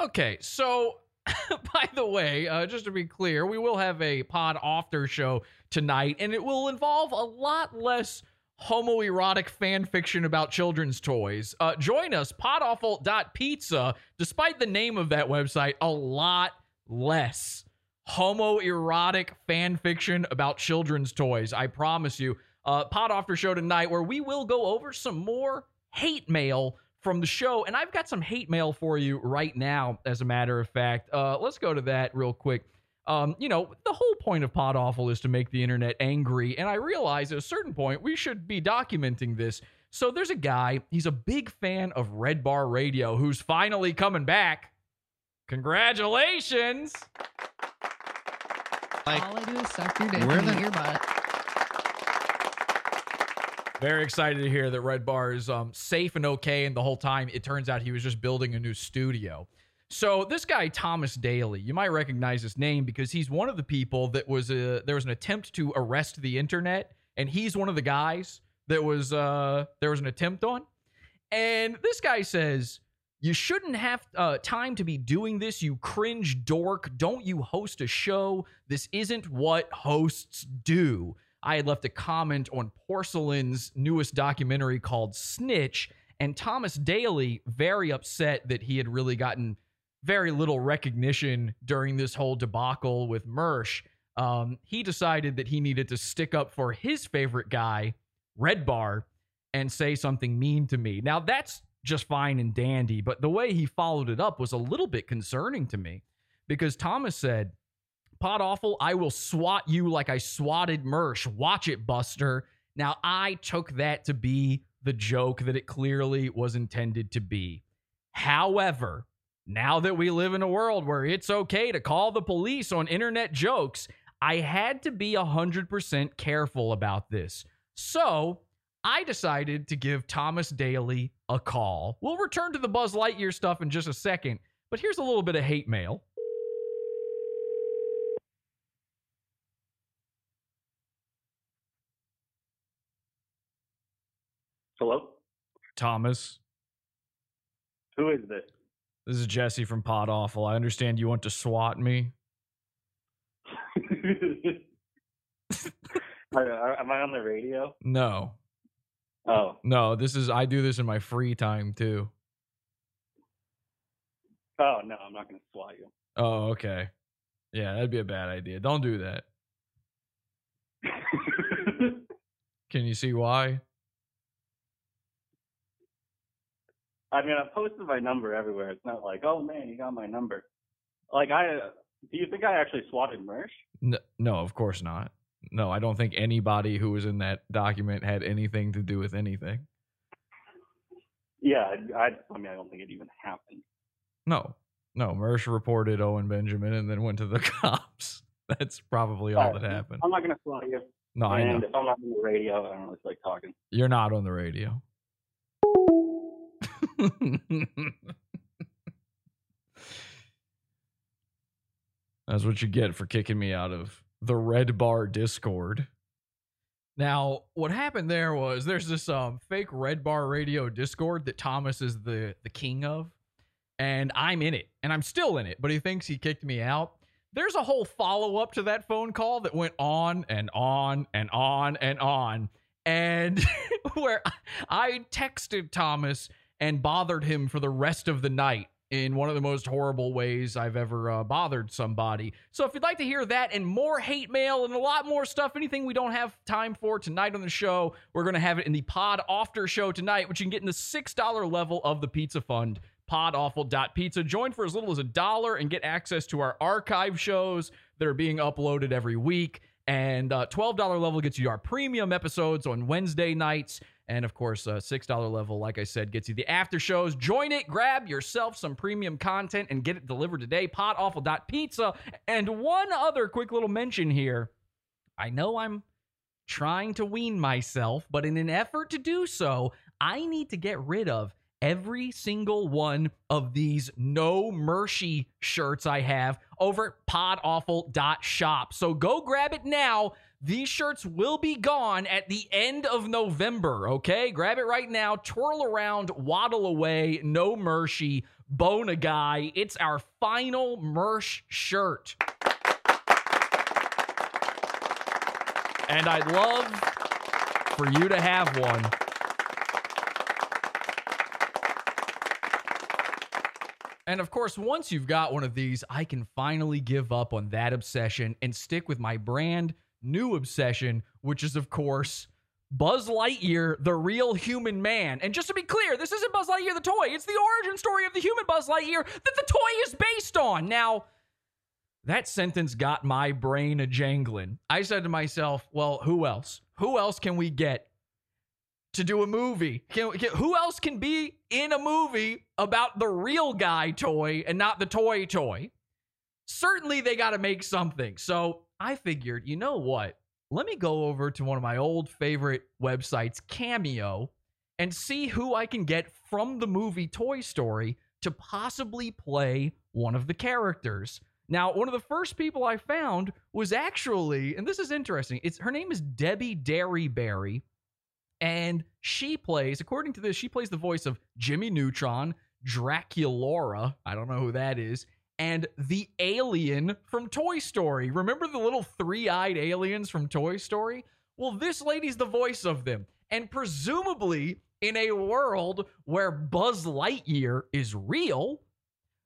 [SPEAKER 1] Okay, so by the way, uh, just to be clear, we will have a pod after show tonight, and it will involve a lot less homoerotic fan fiction about children's toys. Uh, join us, podawful.pizza. Despite the name of that website, a lot less homoerotic fan fiction about children's toys. I promise you. Uh, pod after show tonight, where we will go over some more hate mail from the show. And I've got some hate mail for you right now, as a matter of fact. Uh, let's go to that real quick. Um, you know, the whole point of Pod Awful is to make the internet angry. And I realize at a certain point we should be documenting this. So there's a guy, he's a big fan of Red Bar Radio, who's finally coming back. Congratulations.
[SPEAKER 11] All I do is suck your dick in
[SPEAKER 1] the-
[SPEAKER 11] your butt.
[SPEAKER 1] Very excited to hear that Red Bar is um, safe and okay. And the whole time, it turns out he was just building a new studio. So this guy Thomas Daly, you might recognize his name because he's one of the people that was a, there was an attempt to arrest the internet, and he's one of the guys that was uh, there was an attempt on. And this guy says, You shouldn't have uh, time to be doing this, you cringe dork. Don't you host a show? This isn't what hosts do. I had left a comment on Porcelain's newest documentary called Snitch, and Thomas Daly, very upset that he had really gotten very little recognition during this whole debacle with Mersh. Um, he decided that he needed to stick up for his favorite guy, Red Bar, and say something mean to me. Now, that's just fine and dandy, but the way he followed it up was a little bit concerning to me because Thomas said, Pod awful, I will swat you like I swatted Mersh. Watch it, Buster. Now, I took that to be the joke that it clearly was intended to be. However, now that we live in a world where it's okay to call the police on internet jokes, I had to be 100% careful about this. So, I decided to give Thomas Daly a call. We'll return to the Buzz Lightyear stuff in just a second, but here's a little bit of hate mail.
[SPEAKER 12] Hello?
[SPEAKER 1] Thomas,
[SPEAKER 12] Who is this?
[SPEAKER 1] this is Jesse from Pod Awful. I understand you want to swat me.
[SPEAKER 12] Am I on the radio?
[SPEAKER 1] No.
[SPEAKER 12] Oh.
[SPEAKER 1] No, this is I do this in my free time too.
[SPEAKER 12] Oh, no, I'm not going to swat you.
[SPEAKER 1] Oh, okay. Yeah, that'd be a bad idea. Don't do that. Can you see why?
[SPEAKER 12] I mean, I've posted my number everywhere. It's not like, oh man, you got my number. Like, I, do you think I actually swatted Mersh?
[SPEAKER 1] N- no, of course not. No, I don't think anybody who was in that document had anything to do with anything.
[SPEAKER 12] Yeah, I, I, I mean, I don't think it even happened.
[SPEAKER 1] No, no. Mersh reported Owen Benjamin and then went to the cops. That's probably all oh, that happened.
[SPEAKER 12] I'm not going to swat you.
[SPEAKER 1] No, I
[SPEAKER 12] and
[SPEAKER 1] know.
[SPEAKER 12] if I'm not on the radio, I don't really like talking.
[SPEAKER 1] You're not on the radio. That's what you get for kicking me out of the Red Bar Discord. Now, what happened there was there's this um fake Red Bar Radio Discord that Thomas is the the king of, and I'm in it, and I'm still in it, but he thinks he kicked me out. There's a whole follow up to that phone call that went on and on and on and on, and where I texted Thomas and bothered him for the rest of the night in one of the most horrible ways I've ever uh, bothered somebody. So if you'd like to hear that and more hate mail and a lot more stuff, anything we don't have time for tonight on the show, we're going to have it in the Pod After Show tonight, which you can get in the $6 level of the Pizza Fund. Podawful.pizza. Join for as little as a dollar and get access to our archive shows that are being uploaded every week. And uh, $12 level gets you our premium episodes on Wednesday nights. And of course, uh, $6 level, like I said, gets you the after shows. Join it, grab yourself some premium content, and get it delivered today. Podawful.pizza. And one other quick little mention here. I know I'm trying to wean myself, but in an effort to do so, I need to get rid of every single one of these no mercy shirts I have over at podawful.shop. So go grab it now. These shirts will be gone at the end of November, okay? Grab it right now. Twirl around, waddle away, no mercy, bone a guy. It's our final merch shirt. And I'd love for you to have one. And of course, once you've got one of these, I can finally give up on that obsession and stick with my brand new obsession, which is, of course, Buzz Lightyear, the real human man. And just to be clear, this isn't Buzz Lightyear the toy. It's the origin story of the human Buzz Lightyear that the toy is based on. Now, that sentence got my brain a jangling. I said to myself, well, who else? Who else can we get to do a movie? Can, can, who else can be in a movie about the real guy toy and not the toy toy? Certainly, they got to make something. So I figured, you know what? Let me go over to one of my old favorite websites, Cameo, and see who I can get from the movie Toy Story to possibly play one of the characters. Now, one of the first people I found was actually, and this is interesting. It's her name is Debbie Derryberry, and she plays, according to this, she plays the voice of Jimmy Neutron, Draculaura. I don't know who that is. And the alien from Toy Story. Remember the little three eyed aliens from Toy Story? Well, this lady's the voice of them. And presumably, in a world where Buzz Lightyear is real,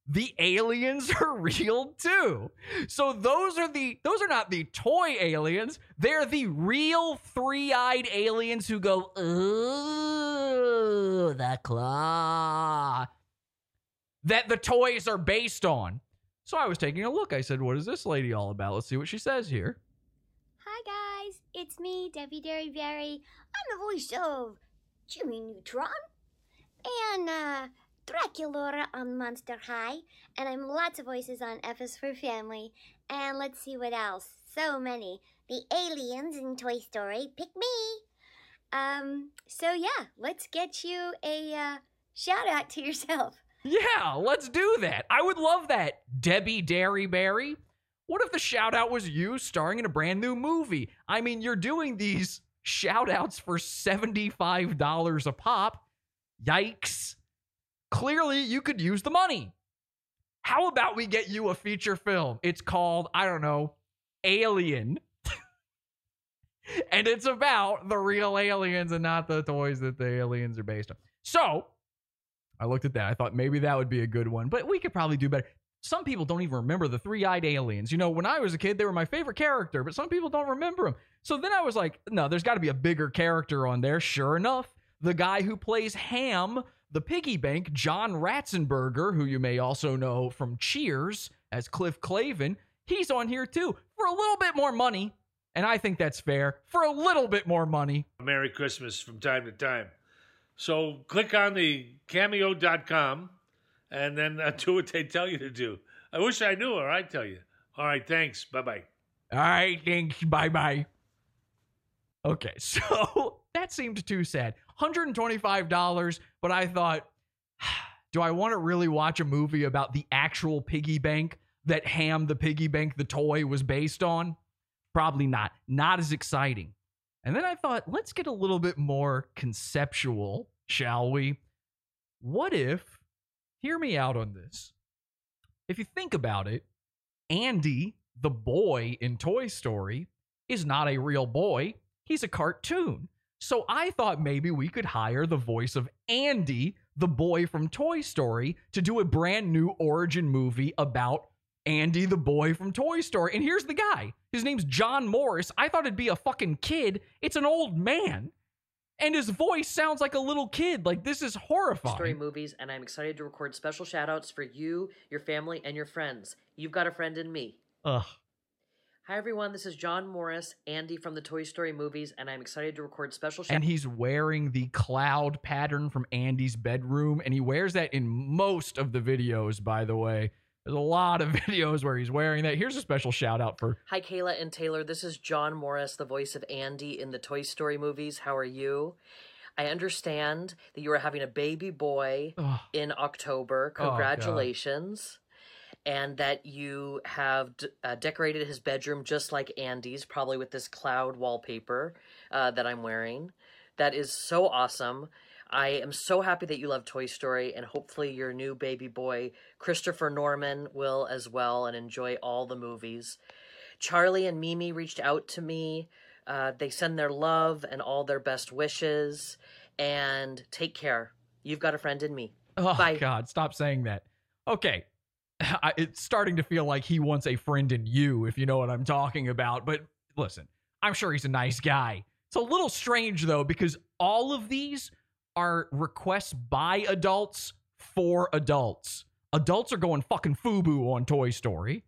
[SPEAKER 1] the aliens are real too. So those are the those are not the toy aliens. They're the real three-eyed aliens who go, "Ooh, the claw." That the toys are based on. So I was taking a look. I said, "What is this lady all about?" Let's see what she says here.
[SPEAKER 11] Hi guys, it's me, Debbie Derryberry. I'm the voice of Jimmy Neutron and uh, Draculaura on Monster High, and I'm lots of voices on F is for Family. And let's see what else. So many. The aliens in Toy Story. Pick me. Um. So yeah, let's get you a uh, shout out to yourself.
[SPEAKER 1] Yeah, let's do that. I would love that. Debbie Derryberry. What if the shout out was you starring in a brand new movie? I mean, you're doing these shout outs for $75 a pop. Yikes. Clearly, you could use the money. How about we get you a feature film? It's called, I don't know, Alien. and it's about the real aliens and not the toys that the aliens are based on. So, I looked at that. I thought maybe that would be a good one, but we could probably do better. Some people don't even remember the three eyed aliens. You know, when I was a kid, they were my favorite character, but some people don't remember them. So then I was like, no, there's got to be a bigger character on there. Sure enough, the guy who plays Ham, the piggy bank, John Ratzenberger, who you may also know from Cheers as Cliff Clavin, he's on here too for a little bit more money. And I think that's fair for a little bit more money.
[SPEAKER 13] Merry Christmas from time to time. So click on the cameo.com and then uh, do what they tell you to do. I wish I knew, or I'd tell you. All right, thanks. Bye bye.
[SPEAKER 1] All right, thanks. Bye bye. Okay, so that seemed too sad. $125, but I thought, do I want to really watch a movie about the actual piggy bank that Ham the piggy bank, the toy, was based on? Probably not. Not as exciting. And then I thought, let's get a little bit more conceptual, shall we? What if, hear me out on this. If you think about it, Andy, the boy in Toy Story, is not a real boy. He's a cartoon. So I thought maybe we could hire the voice of Andy, the boy from Toy Story, to do a brand new origin movie about Andy, the boy from Toy Story. And here's the guy. His name's John Morris. I thought it'd be a fucking kid. It's an old man. And his voice sounds like a little kid. Like, this is horrifying.
[SPEAKER 14] Story movies, and I'm excited to record special shout outs for you, your family, and your friends. You've got a friend in me.
[SPEAKER 1] Ugh.
[SPEAKER 14] Hi, everyone. This is John Morris, Andy from the Toy Story movies, and I'm excited to record special shout
[SPEAKER 1] And he's wearing the cloud pattern from Andy's bedroom. And he wears that in most of the videos, by the way. There's a lot of videos where he's wearing that. Here's a special shout out for
[SPEAKER 14] Hi, Kayla and Taylor. This is John Morris, the voice of Andy in the Toy Story movies. How are you? I understand that you are having a baby boy
[SPEAKER 1] Ugh.
[SPEAKER 14] in October.
[SPEAKER 1] Oh,
[SPEAKER 14] Congratulations. and that you have d- uh, decorated his bedroom just like Andy's, probably with this cloud wallpaper uh, that I'm wearing. That is so awesome. I am so happy that you love Toy Story, and hopefully your new baby boy, Christopher Norman, will as well and enjoy all the movies. Charlie and Mimi reached out to me. Uh, they send their love and all their best wishes, and take care. You've got a friend in me.
[SPEAKER 1] Oh
[SPEAKER 14] Bye.
[SPEAKER 1] God, stop saying that. Okay. I, it's starting to feel like he wants a friend in you, if you know what I'm talking about. But listen, I'm sure he's a nice guy. It's a little strange though because all of these are requests by adults for adults. Adults are going fucking FUBU on Toy Story.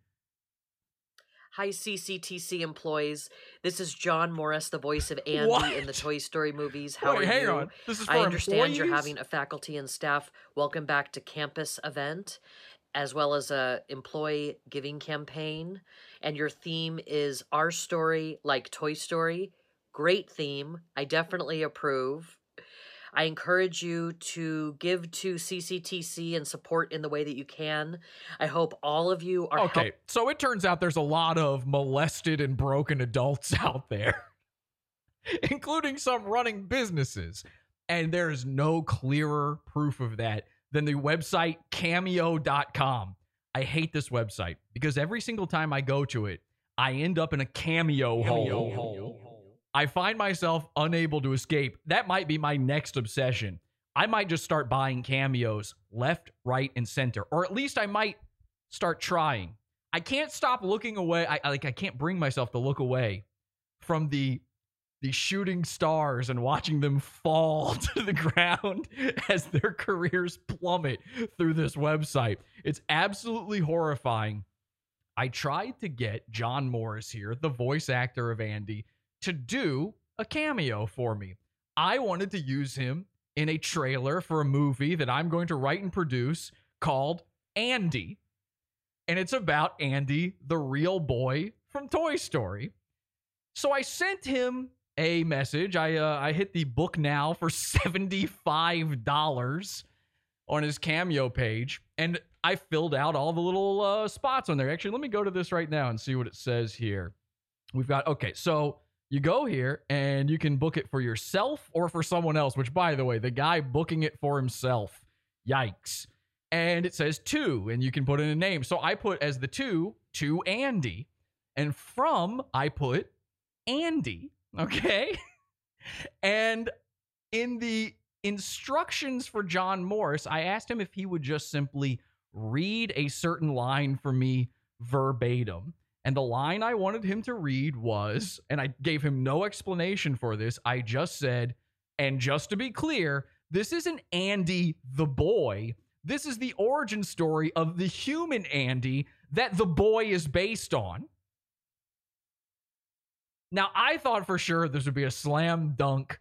[SPEAKER 14] Hi, CCTC employees. This is John Morris, the voice of Andy
[SPEAKER 1] What?
[SPEAKER 14] in the Toy Story movies. How
[SPEAKER 1] Wait,
[SPEAKER 14] are
[SPEAKER 1] hang
[SPEAKER 14] you?
[SPEAKER 1] on. This is
[SPEAKER 14] I understand you're having a faculty and staff welcome back to campus event, as well as a employee giving campaign. And your theme is our story like Toy Story. Great theme. I definitely approve. I encourage you to give to CCTC and support in the way that you can. I hope all of you are
[SPEAKER 1] Okay,
[SPEAKER 14] help-
[SPEAKER 1] so it turns out there's a lot of molested and broken adults out there, including some running businesses. And there is no clearer proof of that than the website cameo.com. I hate this website because every single time I go to it, I end up in a cameo, hole. I find myself unable to escape. That might be my next obsession. I might just start buying cameos left, right, and center, or at least I might start trying. I can't stop looking away. I like I can't bring myself to look away from the the shooting stars and watching them fall to the ground as their careers plummet through this website. It's absolutely horrifying. I tried to get John Morris here, the voice actor of Andy, to do a cameo for me. I wanted to use him in a trailer for a movie that I'm going to write and produce called Andy. And it's about Andy, the real boy from Toy Story. So I sent him a message. I uh, I hit the book now for $75 on his cameo page and I filled out all the little uh, spots on there. Actually, let me go to this right now and see what it says here. We've got okay, so you go here and you can book it for yourself or for someone else, which by the way, the guy booking it for himself. Yikes. And it says two, and you can put in a name. So I put as the two, to Andy. And from I put Andy. Okay. and in the instructions for John Morris, I asked him if he would just simply read a certain line for me verbatim. And the line I wanted him to read was, and I gave him no explanation for this, I just said, and just to be clear, this isn't Andy the boy. This is the origin story of the human Andy that the boy is based on. Now, I thought for sure this would be a slam dunk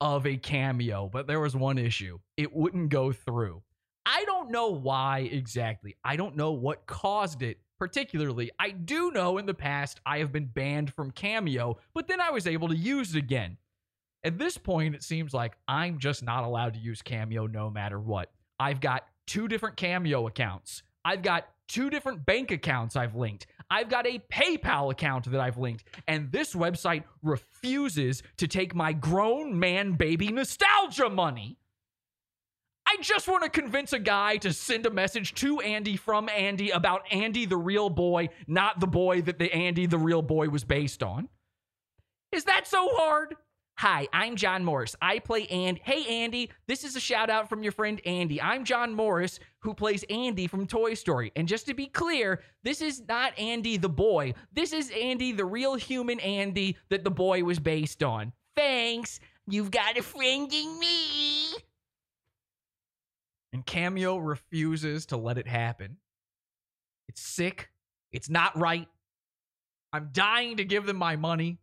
[SPEAKER 1] of a cameo, but there was one issue. It wouldn't go through. I don't know why exactly. I don't know what caused it particularly. I do know in the past I have been banned from Cameo, but then I was able to use it again. At this point, it seems like I'm just not allowed to use Cameo no matter what. I've got two different Cameo accounts. I've got two different bank accounts I've linked. I've got a PayPal account that I've linked. And this website refuses to take my grown man baby nostalgia money. I just want to convince a guy to send a message to Andy from Andy about Andy the real boy, not the boy that the Andy the real boy was based on. Is that so hard? Hi, I'm John Morris. I play Andy. Hey, Andy, this is a shout out from your friend Andy. I'm John Morris, who plays Andy from Toy Story. And just to be clear, this is not Andy the boy. This is Andy, the real human Andy that the boy was based on. Thanks. You've got a friend in me. And Cameo refuses to let it happen. It's sick. It's not right. I'm dying to give them my money.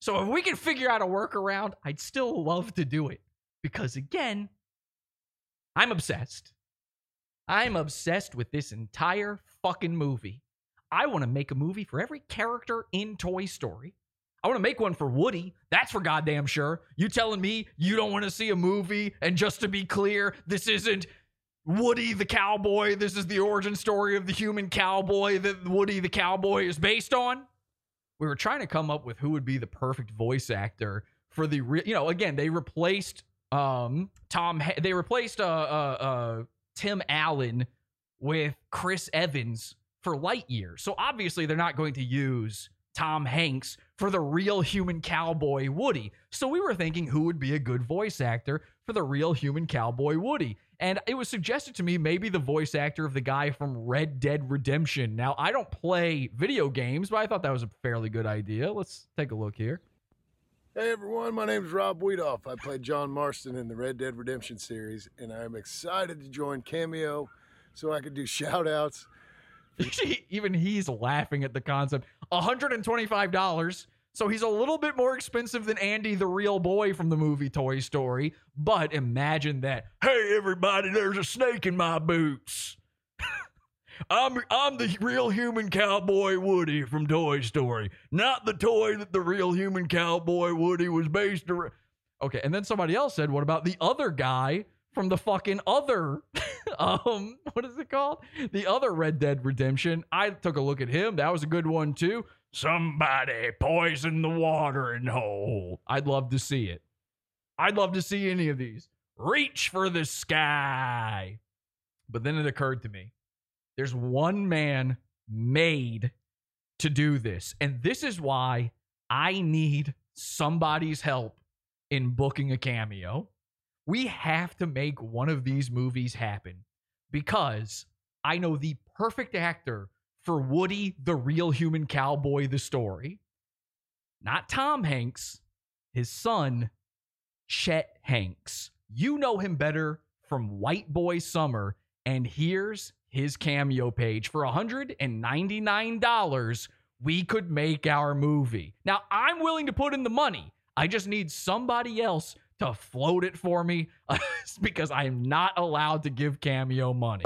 [SPEAKER 1] So if we can figure out a workaround, I'd still love to do it. Because again, I'm obsessed. I'm obsessed with this entire fucking movie. I want to make a movie for every character in Toy Story. I want to make one for Woody. That's for goddamn sure. You telling me you don't want to see a movie? And just to be clear, this isn't Woody the cowboy. This is the origin story of the human cowboy that Woody the cowboy is based on. We were trying to come up with who would be the perfect voice actor for the real. You know, again, they replaced um Tom. Ha- they replaced uh uh, uh Tim Allen with Chris Evans for Lightyear. So obviously they're not going to use Tom Hanks for the real human cowboy Woody. So we were thinking who would be a good voice actor for the real human cowboy Woody. And it was suggested to me maybe the voice actor of the guy from Red Dead Redemption. Now, I don't play video games, but I thought that was a fairly good idea. Let's take a look here.
[SPEAKER 15] Hey everyone, my name is Rob Wiethoff. I played John Marston in the Red Dead Redemption series, and I'm excited to join Cameo so I can do shout outs.
[SPEAKER 1] Even he's laughing at the concept. $125. So he's a little bit more expensive than Andy, the real boy from the movie Toy Story. But imagine that. Hey, everybody, there's a snake in my boots. I'm I'm the real human cowboy Woody from Toy Story, not the toy that the real human cowboy Woody was based around. Okay, and then somebody else said, "What about the other guy from the fucking other um what is it called? The other Red Dead Redemption." I took a look at him. That was a good one too. Somebody poison the watering hole. I'd love to see it. I'd love to see any of these. Reach for the sky. But then it occurred to me there's one man made to do this. And this is why I need somebody's help in booking a cameo. We have to make one of these movies happen because I know the perfect actor for Woody, the real human cowboy, the story. Not Tom Hanks, his son, Chet Hanks. You know him better from White Boy Summer, and here's his cameo page. For $199, we could make our movie. Now, I'm willing to put in the money. I just need somebody else to float it for me because I am not allowed to give cameo money.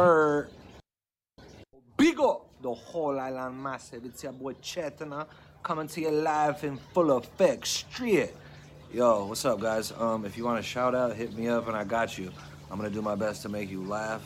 [SPEAKER 16] Up the whole island massive. It's your boy Chetana coming to you live in full effect, straight. Yo, what's up, guys? Um, if you want a shout out, hit me up and I got you. I'm gonna do my best to make you laugh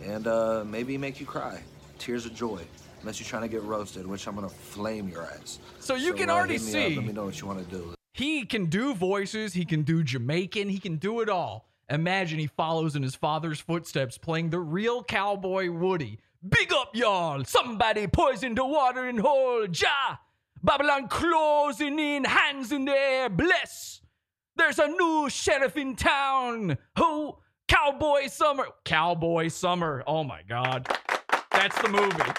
[SPEAKER 16] and uh, maybe make you cry. Tears of joy. Unless you're trying to get roasted, which I'm gonna flame your ass.
[SPEAKER 1] So you can
[SPEAKER 16] uh,
[SPEAKER 1] already see-
[SPEAKER 16] Up. Let me know what you want to do.
[SPEAKER 1] He can do voices, he can do Jamaican, he can do it all. Imagine he follows in his father's footsteps playing the real cowboy Woody. Big up, y'all! Somebody poisoned the watering hole! Ja! Babylon closing in, hands in the air, bless! There's a new sheriff in town! Who? Cowboy Summer! Cowboy Summer! Oh my god. That's the movie.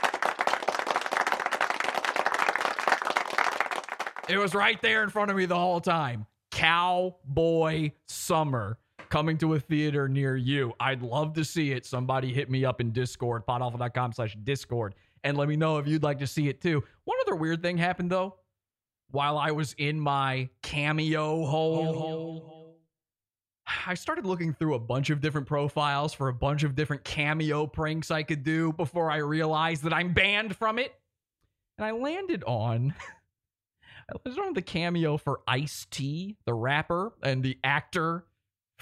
[SPEAKER 1] It was right there in front of me the whole time. Cowboy Summer coming to a theater near you. I'd love to see it. Somebody hit me up in Discord, podawful.com slash Discord, and let me know if you'd like to see it too. One other weird thing happened though. While I was in my cameo hole, I started looking through a bunch of different profiles for a bunch of different cameo pranks I could do before I realized that I'm banned from it. And I landed on I was on the cameo for Ice T, the rapper and the actor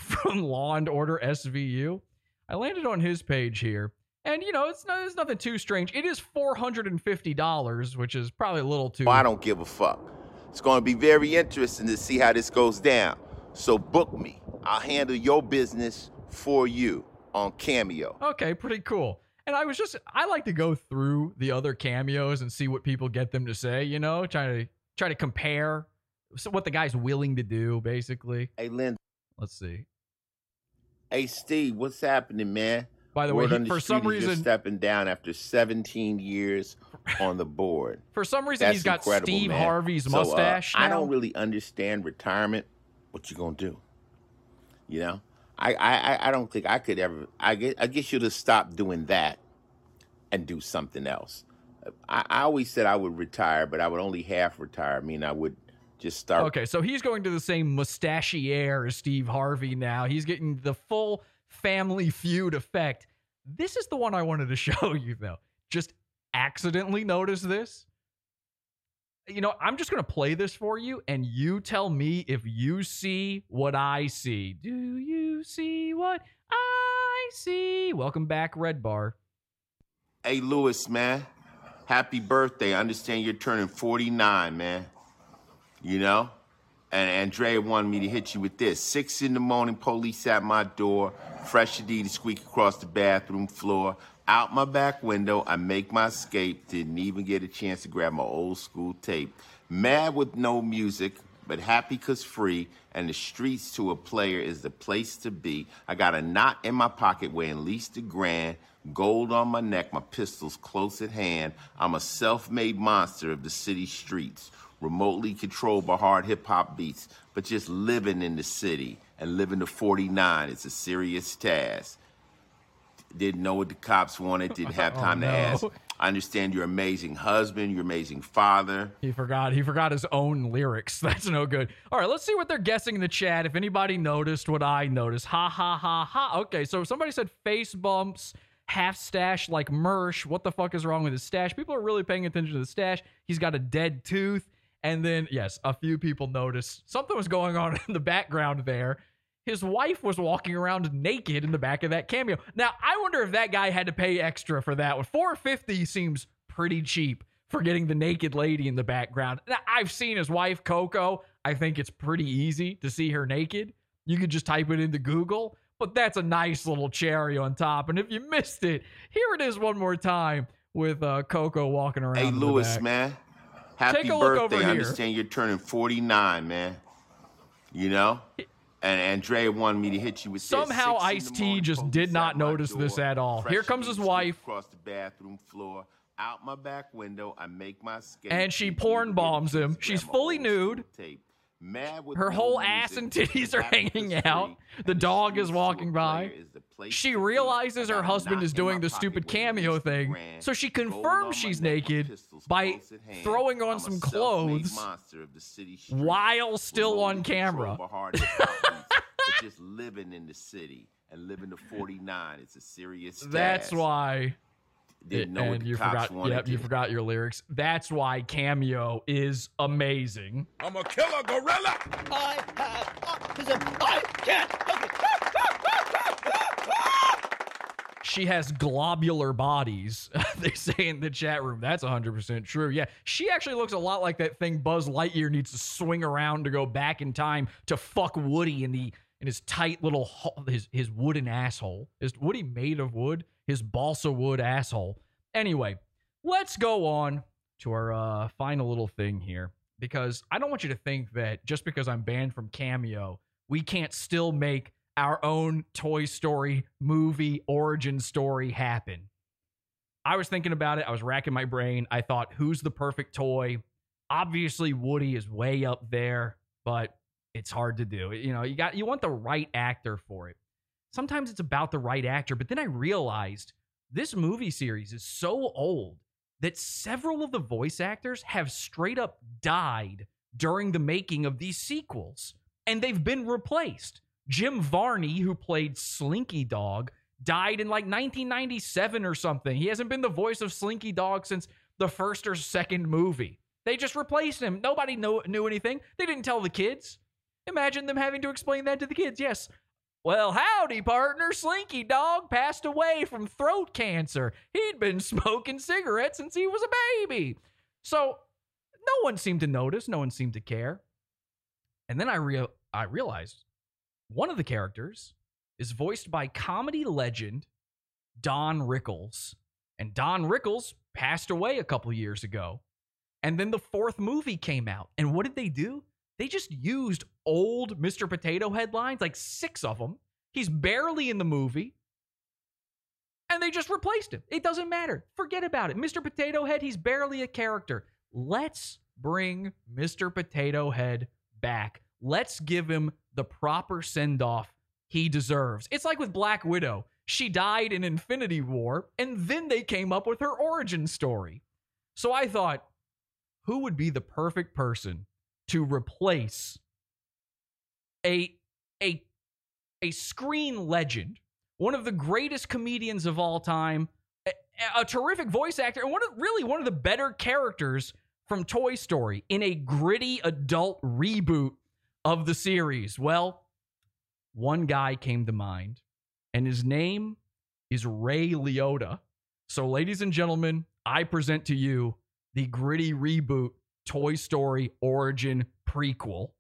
[SPEAKER 1] from Law and Order SVU. I landed on his page here, and you know it's not it's nothing too strange. It is four hundred and fifty dollars, which is probably a little too.
[SPEAKER 17] I don't give a fuck. It's going to be very interesting to see how this goes down. So book me. I'll handle your business for you on Cameo.
[SPEAKER 1] Okay, pretty cool. And I was just I like to go through the other cameos and see what people get them to say. You know, try to try to compare so what the guy's willing to do, basically.
[SPEAKER 17] Hey, Lynn.
[SPEAKER 1] Let's see.
[SPEAKER 17] Hey, Steve, what's happening, man?
[SPEAKER 1] By the way, he-
[SPEAKER 17] the
[SPEAKER 1] for some reason-
[SPEAKER 17] stepping down after 17 years on the board.
[SPEAKER 1] For some reason,
[SPEAKER 17] That's
[SPEAKER 1] he's got Steve
[SPEAKER 17] man.
[SPEAKER 1] Harvey's
[SPEAKER 17] So, uh,
[SPEAKER 1] mustache.
[SPEAKER 17] I don't really understand retirement. What you gonna do? You know, I I I- don't think I could ever. I get, I guess you'd have stopped doing that and do something else. I, I always said I would retire, but I would only half retire. I mean, I would just start.
[SPEAKER 1] Okay, so he's going to the same mustachier as Steve Harvey now. He's getting the full family feud effect. This is the one I wanted to show you, though. Just accidentally notice this. You know, I'm just going to play this for you, and you tell me if you see what I see. Do you see what I see? Welcome back, Red Bar.
[SPEAKER 17] Hey, Lewis, man, happy birthday. I understand you're turning 49, man. You know? And Andrea wanted me to hit you with this. Six in the morning, police at my door, fresh Adidas squeak across the bathroom floor. Out my back window, I make my escape. Didn't even get a chance to grab my old school tape. Mad with no music, but happy 'cause free, and the streets to a player is the place to be. I got a knot in my pocket weighing at least a grand, gold on my neck, my pistols close at hand. I'm a self made monster of the city streets, remotely controlled by hard hip hop beats, but just living in the city and living to 49 is a serious task. Didn't know what the cops wanted, didn't have
[SPEAKER 1] Oh,
[SPEAKER 17] time to ask. I understand you're amazing husband, you're amazing father.
[SPEAKER 1] He forgot. He forgot his own lyrics. That's no good. All right, let's see what they're guessing in the chat. If anybody noticed what I noticed, ha ha ha ha. Okay, so somebody said face bumps, half stash like Mersh. What the fuck is wrong with his stash? People are really paying attention to the stash. He's got a dead tooth. And then, yes, a few people noticed something was going on in the background there. His wife was walking around naked in the back of that cameo. Now, I wonder if that guy had to pay extra for that one. 450 seems pretty cheap for getting the naked lady in the background. Now, I've seen his wife Coco. I think it's pretty easy to see her naked. You could just type it into Google, but that's a nice little cherry on top. And if you missed it, here it is one more time with uh, Coco walking around.
[SPEAKER 17] Hey,
[SPEAKER 1] in the
[SPEAKER 17] Lewis, man. Happy
[SPEAKER 1] Take a look over
[SPEAKER 17] birthday. I understand you're turning 49, man. You know? And Andrea wanted me to hit you with.
[SPEAKER 1] Somehow Ice T just did not notice this at all. Here comes his wife.
[SPEAKER 17] Across the bathroom floor. Out my back window, I make my skate.
[SPEAKER 1] And she porn bombs him. She's fully nude.
[SPEAKER 17] Tape. Mad with
[SPEAKER 1] Her whole ass and titties are hanging out. The dog is walking by.
[SPEAKER 17] is the
[SPEAKER 1] She realizes her husband is doing the stupid cameo thing,
[SPEAKER 17] grand,
[SPEAKER 1] so she confirms she's naked by
[SPEAKER 17] close at hand.
[SPEAKER 1] throwing on
[SPEAKER 17] I'm
[SPEAKER 1] some clothes
[SPEAKER 17] monster of the city
[SPEAKER 1] while still on camera.
[SPEAKER 17] controlled by hard hip-hop beats, but just living in the city and living to 49 is a serious
[SPEAKER 1] That's why.
[SPEAKER 17] Didn't know
[SPEAKER 1] and you
[SPEAKER 17] cops
[SPEAKER 1] forgot.
[SPEAKER 17] wanted
[SPEAKER 1] Yep, you forgot your lyrics. That's why Cameo is amazing.
[SPEAKER 6] I'm a killer gorilla.
[SPEAKER 18] I have autism. I can't.
[SPEAKER 1] She has globular bodies. they say in the chat room. That's 100% true. Yeah. She actually looks a lot like that thing Buzz Lightyear needs to swing around to go back in time to fuck Woody in the in his tight little his his wooden asshole. Is Woody made of wood? His balsa wood asshole. Anyway, let's go on to our uh, final little thing here because I don't want you to think that just because I'm banned from Cameo, we can't still make our own Toy Story movie origin story happen. I was thinking about it. I was racking my brain. I thought, who's the perfect toy? Obviously, Woody is way up there, but it's hard to do. You know, you got you want the right actor for it. Sometimes it's about the right actor, but then I realized this movie series is so old that several of the voice actors have straight up died during the making of these sequels, and they've been replaced. Jim Varney, who played Slinky Dog, died in like 1997 or something. He hasn't been the voice of Slinky Dog since the first or second movie. They just replaced him. Nobody knew, knew anything. They didn't tell the kids. Imagine them having to explain that to the kids. Yes. Well, howdy, partner. Slinky Dog passed away from throat cancer. He'd been smoking cigarettes since he was a baby. So no one seemed to notice. No one seemed to care. And then I real I realized one of the characters is voiced by comedy legend Don Rickles. And Don Rickles passed away a couple years ago. And then the fourth movie came out. And what did they do? They just used old Mr. Potato Head lines, like six of them. He's barely in the movie. And they just replaced him. It doesn't matter. Forget about it. Mr. Potato Head, he's barely a character. Let's bring Mr. Potato Head back. Let's give him the proper send off he deserves. It's like with Black Widow. She died in Infinity War, and then they came up with her origin story. So I thought, who would be the perfect person to replace a a a screen legend, one of the greatest comedians of all time, a, a terrific voice actor, and one of really one of the better characters from Toy Story in a gritty adult reboot of the series? Well, one guy came to mind, and his name is Ray Liotta. So, ladies and gentlemen, I present to you the gritty reboot Toy Story origin prequel.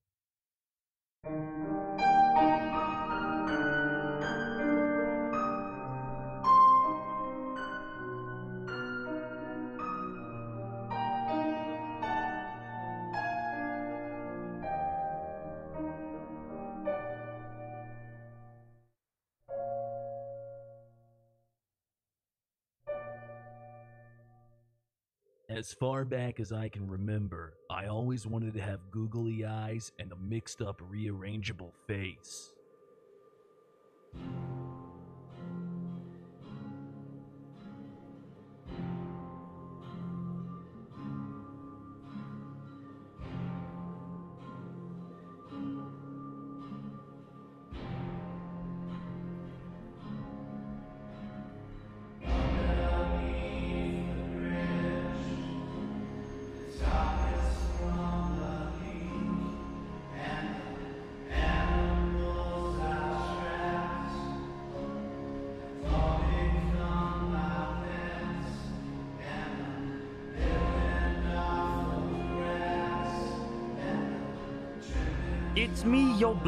[SPEAKER 19] As far back as I can remember, I always wanted to have googly eyes and a mixed up rearrangeable face.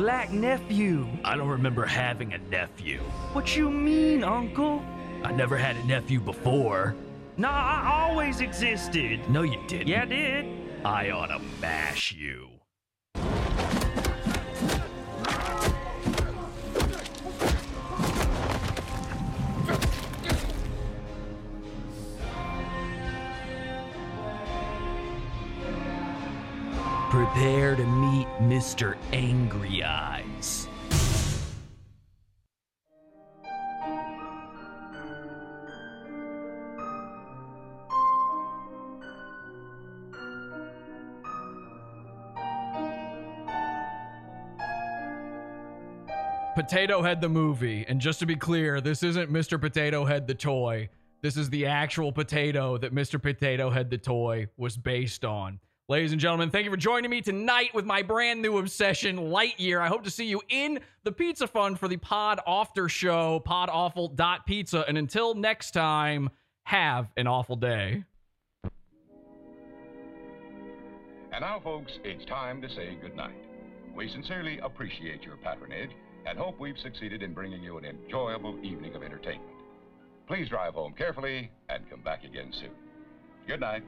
[SPEAKER 20] Black nephew.
[SPEAKER 19] I don't remember having a nephew.
[SPEAKER 20] What you mean, uncle?
[SPEAKER 19] I never had a nephew before.
[SPEAKER 20] Nah, I always existed.
[SPEAKER 19] No, you didn't.
[SPEAKER 20] Yeah, I did.
[SPEAKER 19] I ought to mash you. Prepare to meet Mr. Angry Eyes.
[SPEAKER 1] Potato Head the movie. And just to be clear, this isn't Mr. Potato Head the toy. This is the actual potato that Mr. Potato Head the toy was based on. Ladies and gentlemen, thank you for joining me tonight with my brand new obsession, Lightyear. I hope to see you in the Pizza Fund for the Pod Awfter Show, podawful.pizza. And until next time, have an awful day.
[SPEAKER 21] And now, folks, it's time to say goodnight. We sincerely appreciate your patronage and hope we've succeeded in bringing you an enjoyable evening of entertainment. Please drive home carefully and come back again soon. Good night.